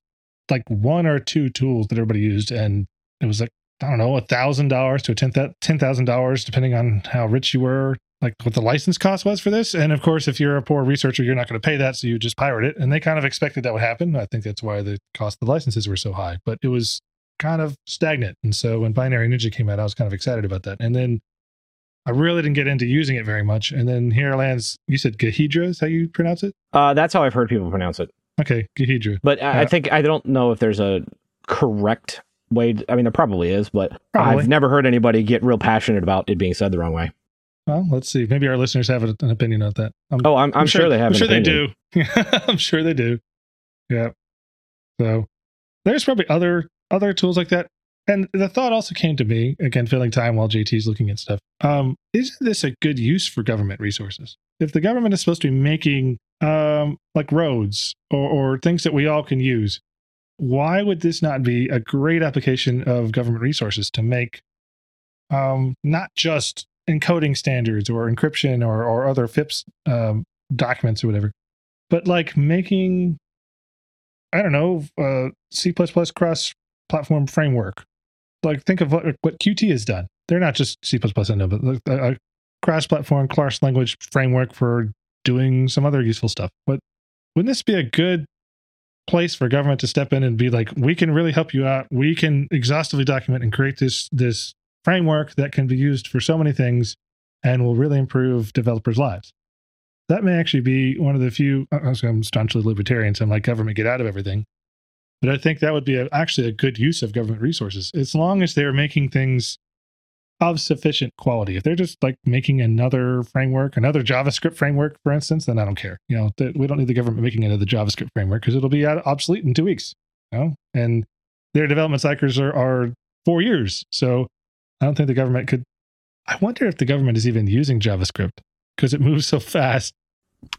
Speaker 1: like one or two tools that everybody used, and it was like I don't know, a thousand dollars to a ten thousand dollars, depending on how rich you were, like what the license cost was for this. And of course, if you're a poor researcher, you're not going to pay that, so you just pirate it. And they kind of expected that would happen. I think that's why the cost of the licenses were so high. But it was kind of stagnant. And so when Binary Ninja came out, I was kind of excited about that. And then I really didn't get into using it very much. And then here lands, you said Gahidra is how you pronounce it?
Speaker 2: Uh, that's how I've heard people pronounce it.
Speaker 1: Okay, Gahidra.
Speaker 2: But I, I think I don't know if there's a correct way. I mean, there probably is, but
Speaker 1: Probably.
Speaker 2: I've never heard anybody get real passionate about it being said the wrong way.
Speaker 1: Well, let's see. Maybe our listeners have an opinion on that. I'm,
Speaker 2: Oh, I'm, I'm, sure, they have.
Speaker 1: I'm sure they do. I'm sure they do. Yeah. So there's probably other other tools like that. And the thought also came to me again, filling time while JT's looking at stuff. Um, isn't this a good use for government resources? If the government is supposed to be making um, like roads or, or things that we all can use, why would this not be a great application of government resources to make um, not just encoding standards or encryption or, or other FIPS um, documents or whatever, but like making, I don't know, uh, C cross platform framework. Like think of what, what Qt has done. They're not just C++, I know, but a, cross platform, class language framework for doing some other useful stuff. But wouldn't this be a good place for government to step in and be like, we can really help you out. We can exhaustively document and create this this framework that can be used for so many things and will really improve developers' lives. That may actually be one of the few. Uh, uh, I'm staunchly libertarian, so I'm like, government, get out of everything. But I think that would be a, actually a good use of government resources, as long as they're making things of sufficient quality. If they're just like making another framework, another JavaScript framework, for instance, then I don't care. You know, that we don't need the government making another JavaScript framework because it'll be obsolete in two weeks. You know, and their development cycles are, are four years. So I don't think the government could. I wonder if the government is even using JavaScript because it moves so fast.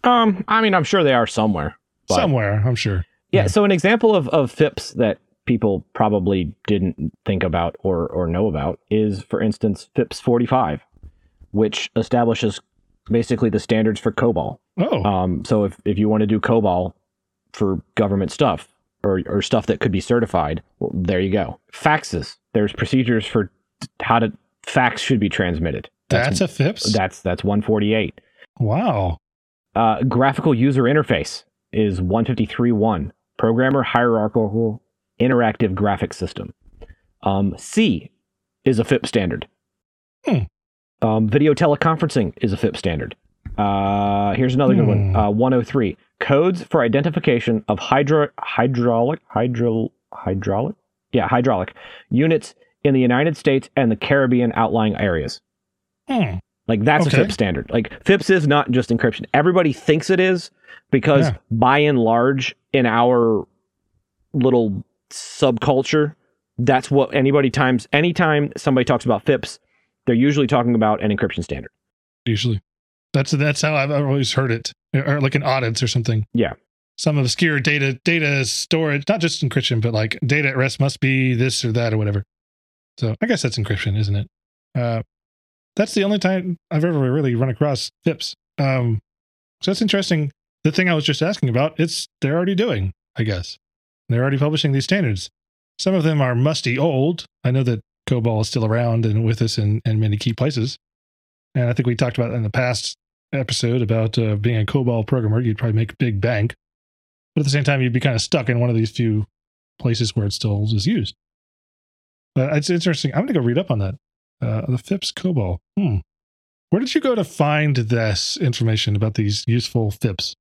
Speaker 2: Um, I mean, I'm sure they are somewhere.
Speaker 1: But... Somewhere, I'm sure.
Speaker 2: Yeah, yeah. So an example of of FIPS that people probably didn't think about or or know about is, for instance, FIPS 45, which establishes basically the standards for COBOL.
Speaker 1: Oh.
Speaker 2: Um, so if if you want to do COBOL for government stuff or or stuff that could be certified, well, there you go. Faxes. There's procedures for how to fax should be transmitted.
Speaker 1: That's, that's a FIPS.
Speaker 2: That's that's 148.
Speaker 1: Wow.
Speaker 2: Uh, graphical user interface is 153.1. Programmer hierarchical interactive graphic system. Um, C is a FIP standard.
Speaker 1: Hmm.
Speaker 2: Um, video teleconferencing is a FIP standard. Uh, here's another hmm. good one. Hmm. Uh, 103 codes for identification of hydro hydraulic hydro hydraulic yeah hydraulic units in the United States and the Caribbean outlying areas.
Speaker 1: Hmm.
Speaker 2: Like that's okay. a FIPS standard. Like FIPS is not just encryption. Everybody thinks it is because yeah. by and large in our little subculture, that's what anybody times anytime somebody talks about FIPS, they're usually talking about an encryption standard.
Speaker 1: Usually. That's that's how I've always heard it. Or like an audits or something.
Speaker 2: Yeah.
Speaker 1: Some obscure data data storage, not just encryption, but like data at rest must be this or that or whatever. So I guess that's encryption, isn't it? Uh, that's the only time I've ever really run across FIPS. Um, so that's interesting. The thing I was just asking about, it's they're already doing, I guess. They're already publishing these standards. Some of them are musty old. I know that COBOL is still around and with us in, in many key places. And I think we talked about in the past episode about uh, being a COBOL programmer, you'd probably make a big bank. But at the same time, you'd be kind of stuck in one of these few places where it still is used. But it's interesting. I'm going to go read up on that. Uh, the FIPS COBOL. Hmm. Where did you go to find this information about these useful FIPS?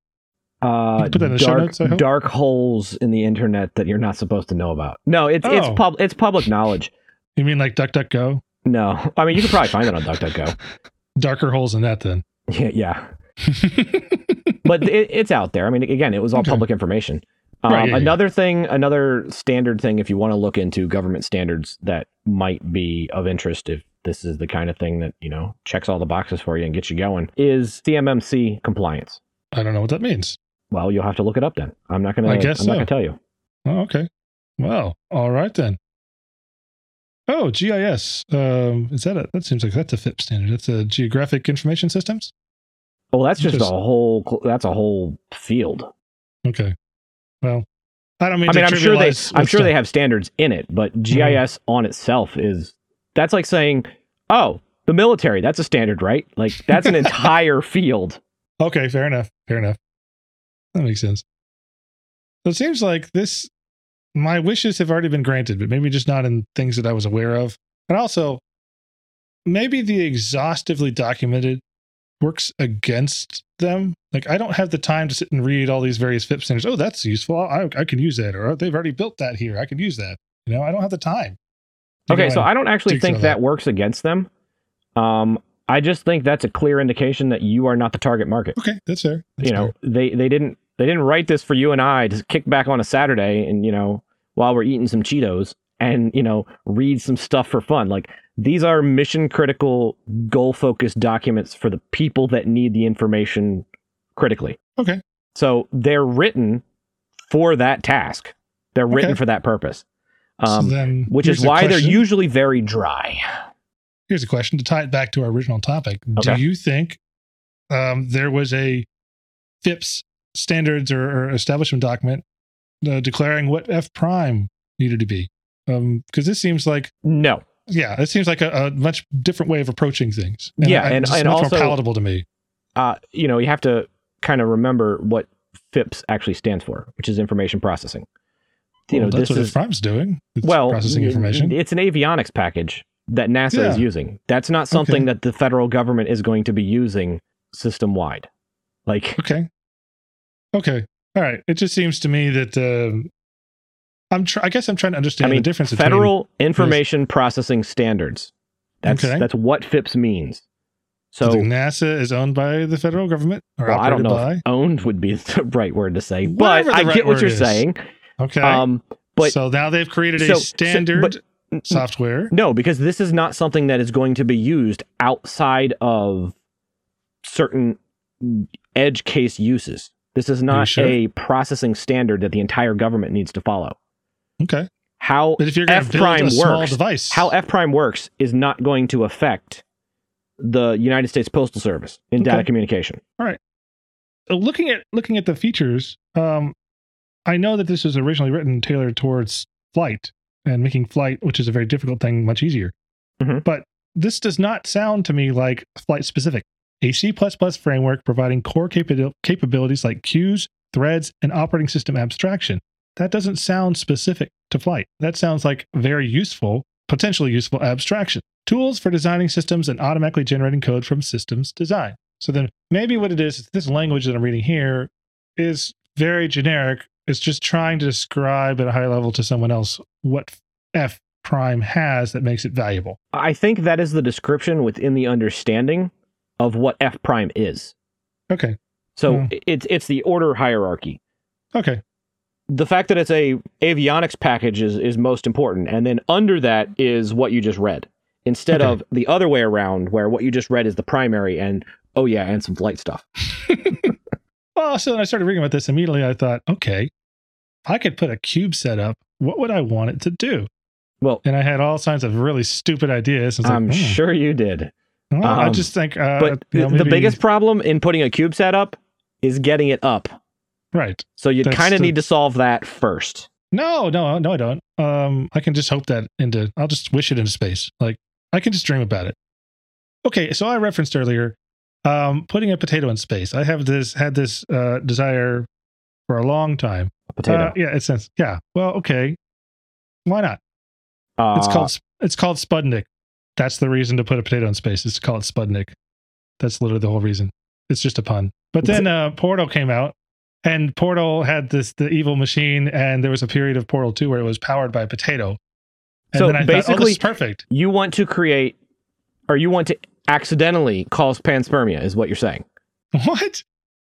Speaker 2: Uh, put that in the dark, show notes, dark holes in the internet that you're not supposed to know about. No, it's oh. it's pub it's public knowledge.
Speaker 1: You mean like DuckDuckGo?
Speaker 2: No, I mean you could probably find it on DuckDuckGo.
Speaker 1: Darker holes in that then.
Speaker 2: Yeah, yeah. but it, it's out there. I mean, again, it was all okay. public information. Um, right, yeah, another yeah. thing, another standard thing, if you want to look into government standards that might be of interest, if this is the kind of thing that you know checks all the boxes for you and gets you going, is CMMC compliance.
Speaker 1: I don't know what that means.
Speaker 2: Well, you'll have to look it up then. I'm not gonna. I guess I'm so. not gonna tell you.
Speaker 1: Oh, okay. Well, all right then. Oh, GIS. Um, is that a? That seems like that's a FIP standard. That's a Geographic Information Systems.
Speaker 2: Well, that's just, a whole. That's a whole field.
Speaker 1: Okay. Well, I don't mean.
Speaker 2: I mean, I'm sure they. I'm sure they have standards in it, but GIS mm-hmm. on itself is. That's like saying, "Oh, the military. That's a standard, right? Like that's an entire field."
Speaker 1: Okay, fair enough. Fair enough. That makes sense. So it seems like this. My wishes have already been granted, but maybe just not in things that I was aware of. And also, maybe the exhaustively documented works against them. Like I don't have the time to sit and read all these various FIP standards. Oh, that's useful. I, I can use that. Or oh, they've already built that here. I can use that. You know, I don't have the time.
Speaker 2: Okay, so I don't actually think that, that works against them. Um, I just think that's a clear indication that you are not the target market.
Speaker 1: Okay, that's fair. That's
Speaker 2: you know,
Speaker 1: fair.
Speaker 2: they they didn't They didn't write this for you and I to kick back on a Saturday and you know while we're eating some Cheetos and you know read some stuff for fun. Like these are mission critical, goal focused documents for the people that need the information critically.
Speaker 1: Okay.
Speaker 2: So they're written for that task. They're written
Speaker 1: Okay.
Speaker 2: for that purpose. Um,
Speaker 1: then
Speaker 2: which is why they're usually very dry.
Speaker 1: Here's a question to tie it back to our original topic.
Speaker 2: Okay.
Speaker 1: Do you think um, there was a FIPS standards or, or establishment document uh, declaring what F prime needed to be? Because this seems like,
Speaker 2: No.
Speaker 1: yeah, it seems like a, a much different way of approaching things.
Speaker 2: Yeah,
Speaker 1: I-
Speaker 2: and- and
Speaker 1: much
Speaker 2: also-
Speaker 1: more palatable to me.
Speaker 2: uh, you know, you have to kind of remember what FIPS actually stands for, which is information processing. You
Speaker 1: Well,
Speaker 2: know,
Speaker 1: that's what
Speaker 2: is
Speaker 1: F prime's doing. It's
Speaker 2: well,
Speaker 1: processing information.
Speaker 2: It's an avionics package that NASA is using. That's not something
Speaker 1: Okay.
Speaker 2: that the federal government is going to be using system wide. Like,
Speaker 1: Okay. Okay. All right. It just seems to me that um, I'm. Tr- I guess I'm trying to understand I
Speaker 2: mean,
Speaker 1: the difference between
Speaker 2: federal information processing standards. That's
Speaker 1: Okay.
Speaker 2: that's what FIPS means. So,
Speaker 1: So NASA is owned by the federal government or
Speaker 2: well, I don't know
Speaker 1: by.
Speaker 2: owned would be the right word to say,
Speaker 1: Whatever
Speaker 2: but I
Speaker 1: right
Speaker 2: get what you're
Speaker 1: is.
Speaker 2: saying.
Speaker 1: Okay.
Speaker 2: Um, but
Speaker 1: so now they've created a
Speaker 2: so- so-
Speaker 1: standard
Speaker 2: but-
Speaker 1: software.
Speaker 2: No, because this is not something that is going to be used outside of certain edge case uses. This is not
Speaker 1: sure?
Speaker 2: a processing standard that the entire government needs to follow.
Speaker 1: Okay.
Speaker 2: How
Speaker 1: But if you're
Speaker 2: F prime works,
Speaker 1: device,
Speaker 2: how F prime works is not going to affect the United States Postal Service in
Speaker 1: Okay.
Speaker 2: data communication.
Speaker 1: Uh, looking at looking at the features, um, I know that this was originally written tailored towards flight and making flight, which is a very difficult thing, much easier.
Speaker 2: Mhm.
Speaker 1: But this does not sound to me like flight specific. A C framework providing core capa- capabilities like queues, threads, and operating system abstraction. That doesn't sound specific to flight. That sounds like very useful, potentially useful abstraction. Tools for designing systems and automatically generating code from systems design. So then maybe what it is, is this language that I'm reading here is very generic. It's just trying to describe at a high level to someone else what F prime has that makes it valuable.
Speaker 2: I think that is the description within the understanding of what F prime is.
Speaker 1: Okay.
Speaker 2: So
Speaker 1: Hmm.
Speaker 2: it's it's the order hierarchy.
Speaker 1: Okay.
Speaker 2: the fact that it's a avionics package is, is most important and then under that is what you just read instead
Speaker 1: Okay.
Speaker 2: of the other way around where what you just read is the primary and oh yeah and some flight stuff
Speaker 1: Well, so I started reading about this immediately, I thought, okay, I could put a CubeSat up. What would I want it to do?
Speaker 2: well
Speaker 1: And I had all kinds of really stupid ideas. I was like,
Speaker 2: i'm
Speaker 1: hmm.
Speaker 2: sure you did
Speaker 1: Well, I
Speaker 2: um,
Speaker 1: just think, uh,
Speaker 2: but
Speaker 1: you know,
Speaker 2: the biggest problem in putting a CubeSat up is getting it up
Speaker 1: right.
Speaker 2: so you kind of
Speaker 1: the-
Speaker 2: need to solve that first
Speaker 1: No, no, no, I don't. Um, I can just hope that into. I'll just wish it into space. Like I can just dream about it. Okay, so I referenced earlier, um, putting a potato in space. I have this had this uh, desire for a long time.
Speaker 2: Potato
Speaker 1: Uh, yeah, it says yeah. Well, okay, why not? It's
Speaker 2: Uh,
Speaker 1: called Sp- it's called Sputnik. That's the reason to put a potato in space. It's called Sputnik. That's literally the whole reason. It's just a pun. But then uh, Portal came out, and Portal had this the evil machine, and there was a period of Portal two where it was powered by a potato. And
Speaker 2: So
Speaker 1: then I thought, oh,
Speaker 2: basically-
Speaker 1: perfect.
Speaker 2: you want to create or you want to accidentally cause panspermia is what you're saying
Speaker 1: What?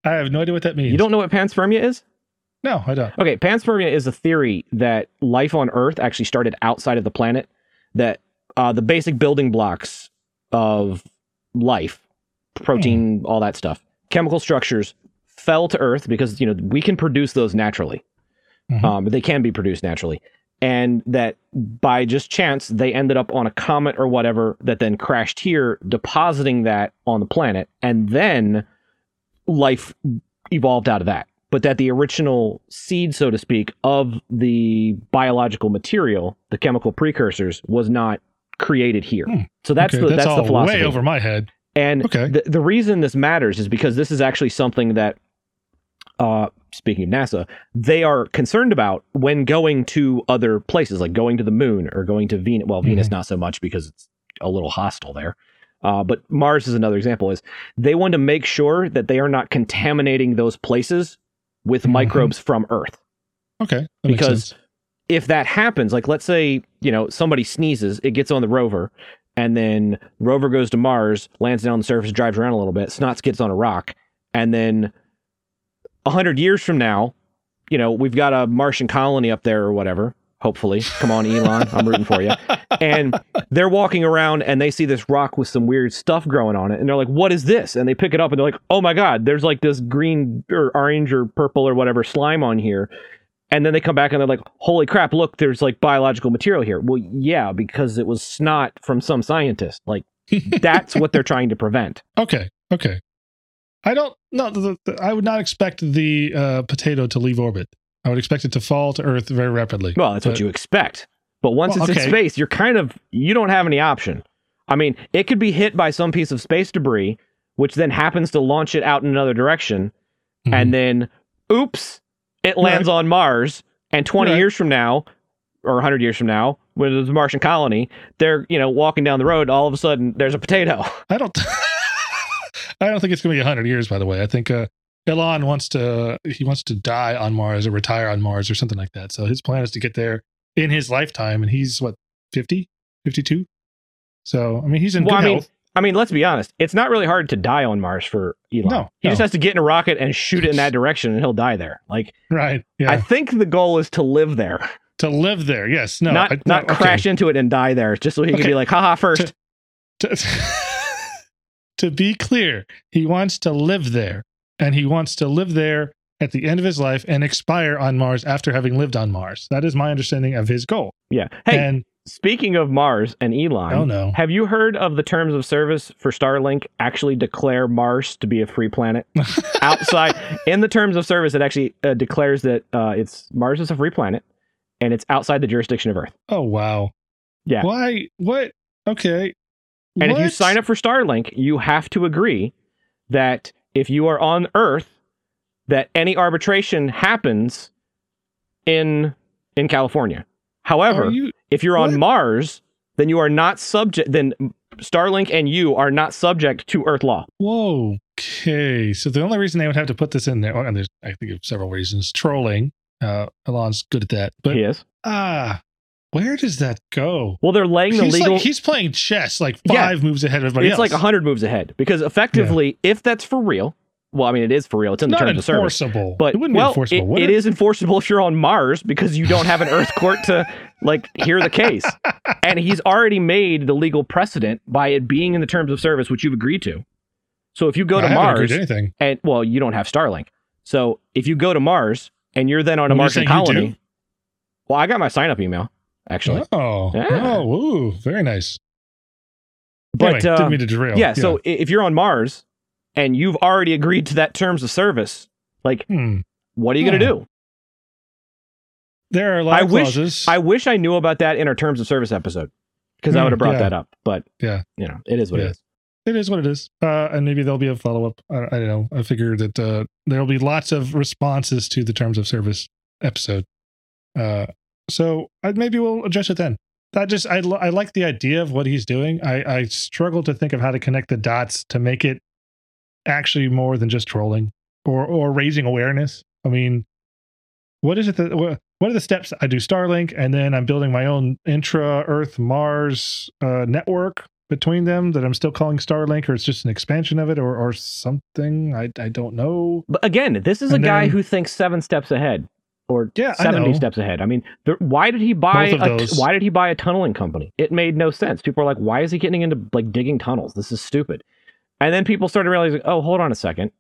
Speaker 1: I have no idea what that means.
Speaker 2: you don't know what panspermia is
Speaker 1: No, I don't.
Speaker 2: Okay, panspermia is a theory that life on Earth actually started outside of the planet. That uh, the basic building blocks of life, protein, all that stuff, chemical structures, fell to Earth because you know we can produce those naturally.
Speaker 1: Mhm.
Speaker 2: Um, they can be produced naturally, and that by just chance they ended up on a comet or whatever that then crashed here, depositing that on the planet, and then life evolved out of that. But that the original seed, so to speak, of the biological material, the chemical precursors, was not created here.
Speaker 1: Hmm.
Speaker 2: So that's
Speaker 1: okay,
Speaker 2: the
Speaker 1: that's
Speaker 2: that's the philosophy.
Speaker 1: way over my head.
Speaker 2: And
Speaker 1: Okay.
Speaker 2: the, the reason this matters is because this is actually something that, uh, speaking of NASA, they are concerned about when going to other places, like going to the moon or going to Venus. Well, Venus
Speaker 1: Mhm.
Speaker 2: not so much because it's a little hostile there. Uh, but Mars is another example. Is they want to make sure that they are not contaminating those places with
Speaker 1: Mhm.
Speaker 2: microbes from Earth
Speaker 1: Okay,
Speaker 2: because if that happens, like let's say, you know, somebody sneezes, it gets on the rover, and then rover goes to Mars, lands down on the surface, drives around a little bit, snots gets on a rock, and then hundred years from now, you know, we've got a Martian colony up there or whatever. Hopefully, come on, Elon, I'm rooting for you. And they're walking around and they see this rock with some weird stuff growing on it, and they're like, "What is this?" And they pick it up and they're like, "Oh my god, there's like this green or orange or purple or whatever slime on here." And then they come back and they're like, "Holy crap! Look, there's like biological material here." Well, yeah, because it was snot from some scientist. Like that's what they're trying to prevent.
Speaker 1: Okay. Okay. I don't. No, the, the, I would not expect the uh, potato to leave orbit. I would expect it to fall to Earth very rapidly.
Speaker 2: Well, that's what you expect. But once
Speaker 1: Well,
Speaker 2: it's
Speaker 1: okay.
Speaker 2: in space, you're kind of you don't have any option. I mean, it could be hit by some piece of space debris, which then happens to launch it out in another direction,
Speaker 1: Mhm.
Speaker 2: and then oops, it lands on Mars. And 20
Speaker 1: Right.
Speaker 2: years from now, or 100 years from now, when there's a Martian colony, they're you know walking down the road. All of a sudden, there's a potato.
Speaker 1: I don't. I don't think it's going to be hundred years. By the way, I think uh, Elon wants to. He wants to die on Mars or retire on Mars or something like that. So his plan is to get there in his lifetime, and he's what 50, 52? So I mean, he's in
Speaker 2: Well,
Speaker 1: good
Speaker 2: I mean,
Speaker 1: health.
Speaker 2: I mean, let's be honest. It's not really hard to die on Mars for Elon.
Speaker 1: No,
Speaker 2: he
Speaker 1: no.
Speaker 2: just has to get in a rocket and shoot it in that direction, and he'll die there. Like
Speaker 1: Right? Yeah.
Speaker 2: I think the goal is to live there.
Speaker 1: to live there. Yes. No.
Speaker 2: not
Speaker 1: I-
Speaker 2: not
Speaker 1: okay.
Speaker 2: crash into it and die there, just so he can be like, haha, first.
Speaker 1: to, to be clear, he wants to live there, and he wants to live there at the end of his life and expire on Mars after having lived on Mars. That is my understanding of his goal.
Speaker 2: yeah. Hey,
Speaker 1: and
Speaker 2: speaking of Mars and Elon,
Speaker 1: oh no,
Speaker 2: have you heard of the terms of service for Starlink actually declare Mars to be a free planet? Outside, in the terms of service, it actually uh, declares that uh, it's Mars is a free planet and it's outside the jurisdiction of Earth.
Speaker 1: oh wow,
Speaker 2: Yeah.
Speaker 1: Why? What? Okay.
Speaker 2: And if you sign up for Starlink, you have to agree that if you are on Earth, that any arbitration happens in in California. However,
Speaker 1: you?
Speaker 2: if you're on? Mars, then you are not subject. Then Starlink and you are not subject to Earth law.
Speaker 1: Whoa. Okay. So the only reason they would have to put this in there, and there's I think of several reasons. Trolling. Uh, Elon's good at that, but
Speaker 2: he is.
Speaker 1: ah, where does that go?
Speaker 2: Well, they're laying the
Speaker 1: He's
Speaker 2: legal.
Speaker 1: like he's playing chess, like
Speaker 2: Yeah.
Speaker 1: five moves ahead of everybody
Speaker 2: it's
Speaker 1: else.
Speaker 2: like hundred moves ahead because effectively, if that's for real, well, I mean, it is for real. It's in the
Speaker 1: not
Speaker 2: terms of service.
Speaker 1: enforceable.
Speaker 2: But
Speaker 1: it wouldn't
Speaker 2: well,
Speaker 1: be enforceable.
Speaker 2: it- it is enforceable if you're on Mars because you don't have an Earth court to like hear the case. And he's already made the legal precedent by it being in the terms of service, which you've agreed to. So if you go
Speaker 1: I
Speaker 2: to Mars,
Speaker 1: to anything.
Speaker 2: and well, you don't have Starlink. So if you go to Mars and you're then on a Martian colony, well, I got my sign up email actually.
Speaker 1: Oh,
Speaker 2: Yeah.
Speaker 1: oh, ooh, very nice.
Speaker 2: But
Speaker 1: anyway,
Speaker 2: uh,
Speaker 1: didn't mean to derail.
Speaker 2: yeah, so if you're on Mars and you've already agreed to that terms of service, like
Speaker 1: Hmm.
Speaker 2: what are you going to
Speaker 1: Huh.
Speaker 2: do?
Speaker 1: there are a lot
Speaker 2: I
Speaker 1: of
Speaker 2: wish-
Speaker 1: clauses.
Speaker 2: I wish I knew about that in our terms of service episode because I
Speaker 1: Hmm,
Speaker 2: would have brought
Speaker 1: yeah.
Speaker 2: that up. But
Speaker 1: Yeah.
Speaker 2: you know, it is what
Speaker 1: Yeah.
Speaker 2: it is.
Speaker 1: it is what it is, uh, and maybe there'll be a follow up. I, I don't know. I figure that uh, there'll be lots of responses to the terms of service episode. Uh, so I, maybe we'll address it then. That just I, I like the idea of what he's doing. I, I struggle to think of how to connect the dots to make it actually more than just trolling or or raising awareness. I mean, what is it that what, what are the steps? I do Starlink, and then I'm building my own intra Earth Mars uh, network between them that I'm still calling Starlink, or it's just an expansion of it, or or something. I I don't know.
Speaker 2: But again, this is a guy
Speaker 1: then-
Speaker 2: who thinks seven steps ahead or
Speaker 1: Yeah,
Speaker 2: 70 steps ahead. I mean, there, why did he buy why did he buy a tunneling company? It made no sense. People are like, why is he getting into like digging tunnels? This is stupid. And then people started realizing, oh, hold on a second.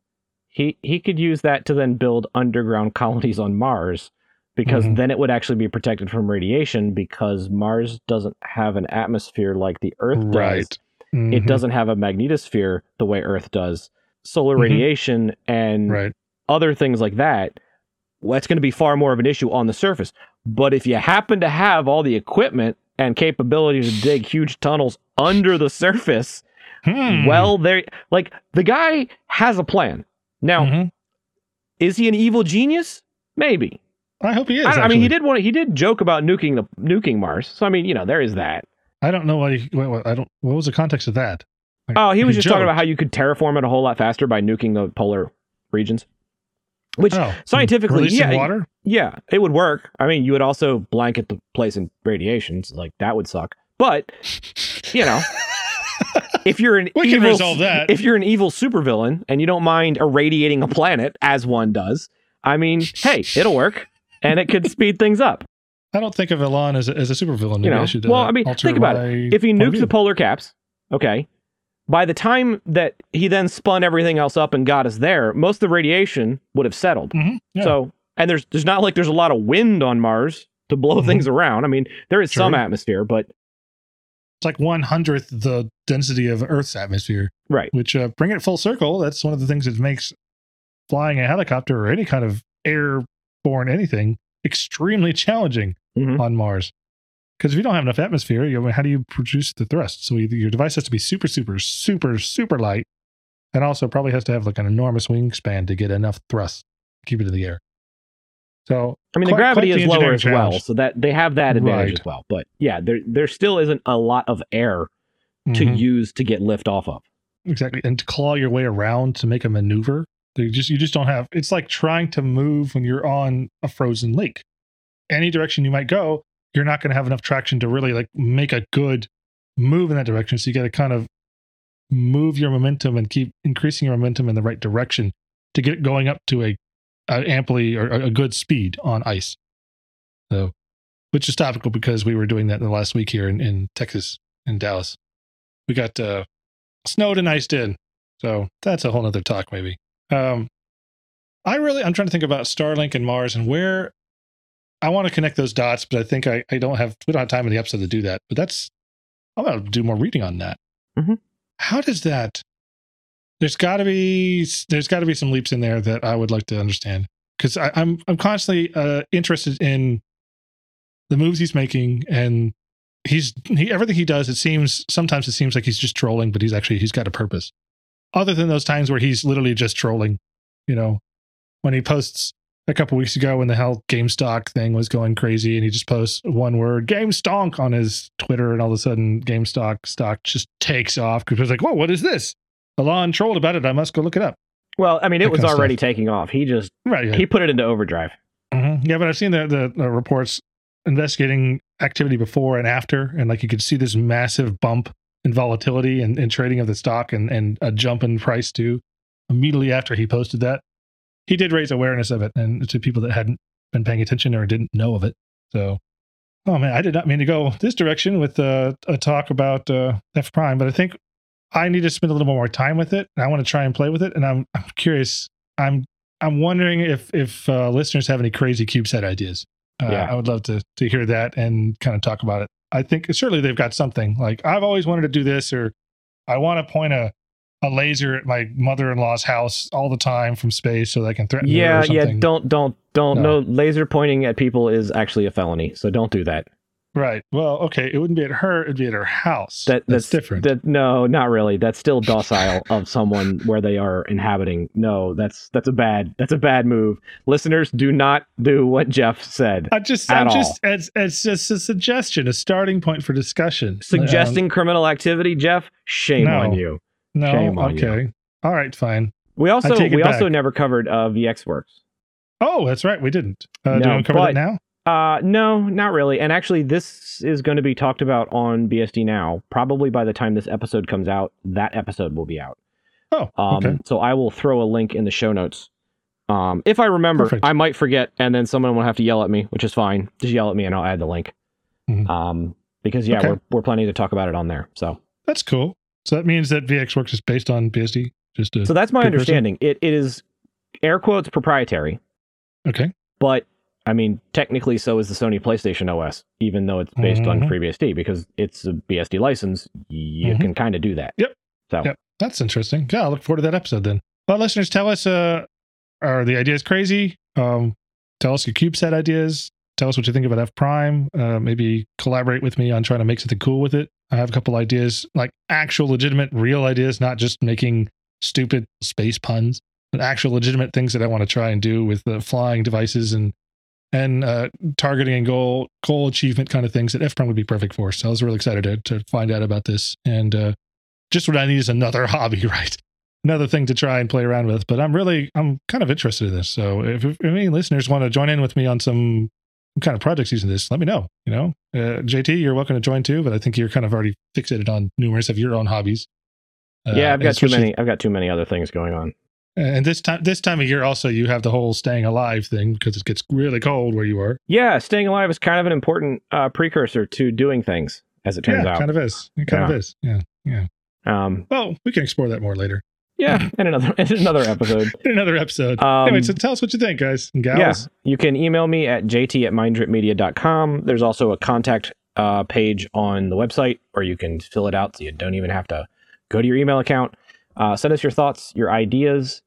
Speaker 2: He he could use that to then build underground colonies on Mars because
Speaker 1: Mhm.
Speaker 2: then it would actually be protected from radiation because Mars doesn't have an atmosphere like the Earth does.
Speaker 1: Right.
Speaker 2: It
Speaker 1: Mhm.
Speaker 2: doesn't have a magnetosphere the way Earth does. Solar
Speaker 1: Mhm.
Speaker 2: radiation and
Speaker 1: Right.
Speaker 2: other things like that, well, that's going to be far more of an issue on the surface. But if you happen to have all the equipment and capability to dig huge tunnels under the surface,
Speaker 1: Hmm.
Speaker 2: well, there, like the guy has a plan. Now,
Speaker 1: Mhm.
Speaker 2: is he an evil genius? Maybe.
Speaker 1: I hope he is.
Speaker 2: I, I mean, he did want he did joke about nuking the nuking Mars. So I mean, you know, there is that.
Speaker 1: I don't know what he. What, what, I don't. What was the context of that? Like,
Speaker 2: Oh, he was just talking about how you could terraform it a whole lot faster by nuking the polar regions. Which
Speaker 1: Oh,
Speaker 2: scientifically, yeah,
Speaker 1: water.
Speaker 2: Yeah, it would work. I mean, you would also blanket the place in radiations, like that would suck. But you know, if you're an
Speaker 1: We can resolve that.
Speaker 2: if you're an evil supervillain and you don't mind irradiating a planet as one does, I mean, hey, it'll work and it could speed things up.
Speaker 1: I don't think of Elon as a, as a supervillain.
Speaker 2: You know,
Speaker 1: I
Speaker 2: well,
Speaker 1: uh,
Speaker 2: I mean, think about
Speaker 1: it.
Speaker 2: If he nukes the polar caps, okay, by the time that he then spun everything else up and got us there, most of the radiation would have settled.
Speaker 1: Mhm, yeah.
Speaker 2: So, and there's there's not like there's a lot of wind on Mars to blow
Speaker 1: Mhm.
Speaker 2: things around. I mean, there is some atmosphere, but
Speaker 1: it's like one hundredth the density of Earth's atmosphere.
Speaker 2: right.
Speaker 1: Which, uh, bring it full circle, that's one of the things that makes flying a helicopter or any kind of airborne anything extremely challenging
Speaker 2: Mhm.
Speaker 1: on Mars. Because if you don't have enough atmosphere, you, how do you produce the thrust? So either your device has to be super, super, super, super light, and also probably has to have like an enormous wingspan to get enough thrust, to keep it in the air. So
Speaker 2: I mean,
Speaker 1: Quite-
Speaker 2: the gravity
Speaker 1: the
Speaker 2: is lower as well, so that they have that advantage
Speaker 1: Right.
Speaker 2: as well. But yeah, there there still isn't a lot of air to
Speaker 1: mhm.
Speaker 2: use to get lift off of.
Speaker 1: exactly, and to claw your way around to make a maneuver, you just you just don't have. It's like trying to move when you're on a frozen lake. Any direction you might go, you're not going to have enough traction to really like make a good move in that direction. So you got to kind of move your momentum and keep increasing your momentum in the right direction to get going up to a, a amply or a good speed on ice. So, which is topical because we were doing that in the last week here in, in Texas, in Dallas. We got uh, snowed and iced in. So that's a whole nother talk, maybe. Um, I really, I'm trying to think about Starlink and Mars and where I want to connect those dots, but I think I, I don't have, we don't have time in the episode to do that. But that's, I'm to do more reading on that.
Speaker 2: Mhm.
Speaker 1: How does that, there's got to be, there's got to be some leaps in there that I would like to understand because I'm, I'm constantly uh, interested in the moves he's making and he's he everything he does it seems sometimes it seems like he's just trolling but he's actually he's got a purpose other than those times where he's literally just trolling you know when he posts a couple weeks ago when the hell GameStop thing was going crazy and he just posts one word game stonk on his Twitter and all of a sudden GameStop stock just takes off because it's like whoa what is this Elon trolled about it I must go look it up
Speaker 2: Well, I mean, it
Speaker 1: That
Speaker 2: was
Speaker 1: kind of
Speaker 2: already taking off. He just
Speaker 1: right yeah.
Speaker 2: he put it into overdrive.
Speaker 1: Mhm. Yeah, but I've seen the, the the reports investigating activity before and after, and like you could see this massive bump in volatility and, and trading of the stock, and and a jump in price too. Immediately after he posted that, he did raise awareness of it, and to people that hadn't been paying attention or didn't know of it. So, oh man, I did not mean to go this direction with uh, a talk about uh, F Prime, but I think I need to spend a little more time with it. And I want to try and play with it, and I'm I'm curious. I'm I'm wondering if if uh, listeners have any crazy CubeSat ideas. Uh,
Speaker 2: Yeah.
Speaker 1: I would love to to hear that and kind of talk about it. I think certainly they've got something like I've always wanted to do this, or I want to point a a laser at my mother in law's house all the time from space so I can threaten her.
Speaker 2: Yeah, yeah. Don't don't don't.
Speaker 1: No.
Speaker 2: No. laser pointing at people is actually a felony. So don't do that.
Speaker 1: Right. Well, okay. It wouldn't be at her. It'd be at her house.
Speaker 2: That
Speaker 1: that's,
Speaker 2: that's,
Speaker 1: different.
Speaker 2: That no, not really. That's still docile of someone where they are inhabiting. No, that's that's a bad that's a bad move. Listeners, do not do what Jeff said.
Speaker 1: I just, I'm
Speaker 2: all.
Speaker 1: just, it's, it's just a suggestion, a starting point for discussion.
Speaker 2: Suggesting um, criminal activity, Jeff. Shame
Speaker 1: No.
Speaker 2: on you.
Speaker 1: Um, no,
Speaker 2: shame on you.
Speaker 1: okay, all right, fine.
Speaker 2: We also
Speaker 1: take it
Speaker 2: we also never covered uh, VxWorks.
Speaker 1: Oh, that's right, we didn't. Uh, do you want to cover
Speaker 2: but-
Speaker 1: that now?
Speaker 2: Uh, no, not really. And actually, this is going to be talked about on BSD now. Probably by the time this episode comes out, that episode will be out.
Speaker 1: Oh,
Speaker 2: Um,
Speaker 1: okay.
Speaker 2: So I will throw a link in the show notes. Um, if I remember,
Speaker 1: Perfect.
Speaker 2: I might forget, and then someone will have to yell at me, which is fine. Just yell at me, and I'll add the link.
Speaker 1: Mhm.
Speaker 2: Um, because yeah,
Speaker 1: Okay.
Speaker 2: we're we're planning to talk about it on there. So
Speaker 1: That's cool. So that means that VxWorks is based on BSD. Just
Speaker 2: so that's my
Speaker 1: person.
Speaker 2: understanding. It it is air quotes proprietary,
Speaker 1: okay.
Speaker 2: but I mean technically so is the Sony PlayStation OS, even though it's based on
Speaker 1: Mhm.
Speaker 2: FreeBSD because it's a BSD license. You
Speaker 1: Mhm.
Speaker 2: can kind of do that.
Speaker 1: Yep.
Speaker 2: So
Speaker 1: Yep. That's interesting. Yeah, I'll look forward to that episode then. Well, listeners, tell us uh, are the ideas crazy? Um, tell us your CubeSat ideas. Tell us what you think about F Prime. Uh, maybe collaborate with me on trying to make something cool with it. I have a couple ideas, like actual, legitimate, real ideas, not just making stupid space puns, but actual, legitimate things that I want to try and do with the flying devices and and uh, targeting and goal goal achievement kind of things that F Prime would be perfect for. So I was really excited to, to find out about this and. Uh, just what I need is another hobby, right? Another thing to try and play around with. But I'm really, I'm kind of interested in this. So if, if any listeners want to join in with me on some kind of projects using this, let me know. You know, uh, JT, you're welcome to join too. But I think you're kind of already fixated on numerous of your own hobbies. Uh,
Speaker 2: yeah, I've got too many. I've got too many other things going on.
Speaker 1: And this time, this time of year, also you have the whole staying alive thing because it gets really cold where you are.
Speaker 2: Yeah, staying alive is kind of an important uh, precursor to doing things, as it turns
Speaker 1: yeah,
Speaker 2: out.
Speaker 1: kind of is. It kind of is. Yeah, yeah.
Speaker 2: um,
Speaker 1: Well, we can explore that more later
Speaker 2: yeah, in another in another episode.
Speaker 1: in another episode.
Speaker 2: Um,
Speaker 1: anyway, so tell us what you think, guys and gals.
Speaker 2: Yeah, you can email me at jt at minddripmedia.com. There's also a contact uh, page on the website where you can fill it out so you don't even have to go to your email account. Uh, send us your thoughts, your ideas.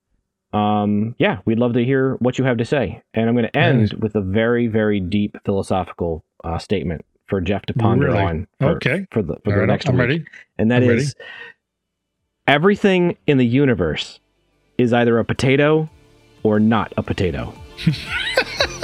Speaker 2: Um, yeah, we'd love to hear what you have to say. And I'm going to end with a very, very deep philosophical uh, statement for Jeff to ponder
Speaker 1: Really?
Speaker 2: on for,
Speaker 1: Okay.
Speaker 2: for the, for
Speaker 1: All
Speaker 2: the
Speaker 1: right,
Speaker 2: next
Speaker 1: I'm
Speaker 2: week.
Speaker 1: ready.
Speaker 2: And that
Speaker 1: I'm
Speaker 2: is everything in the universe is either a potato or not a potato.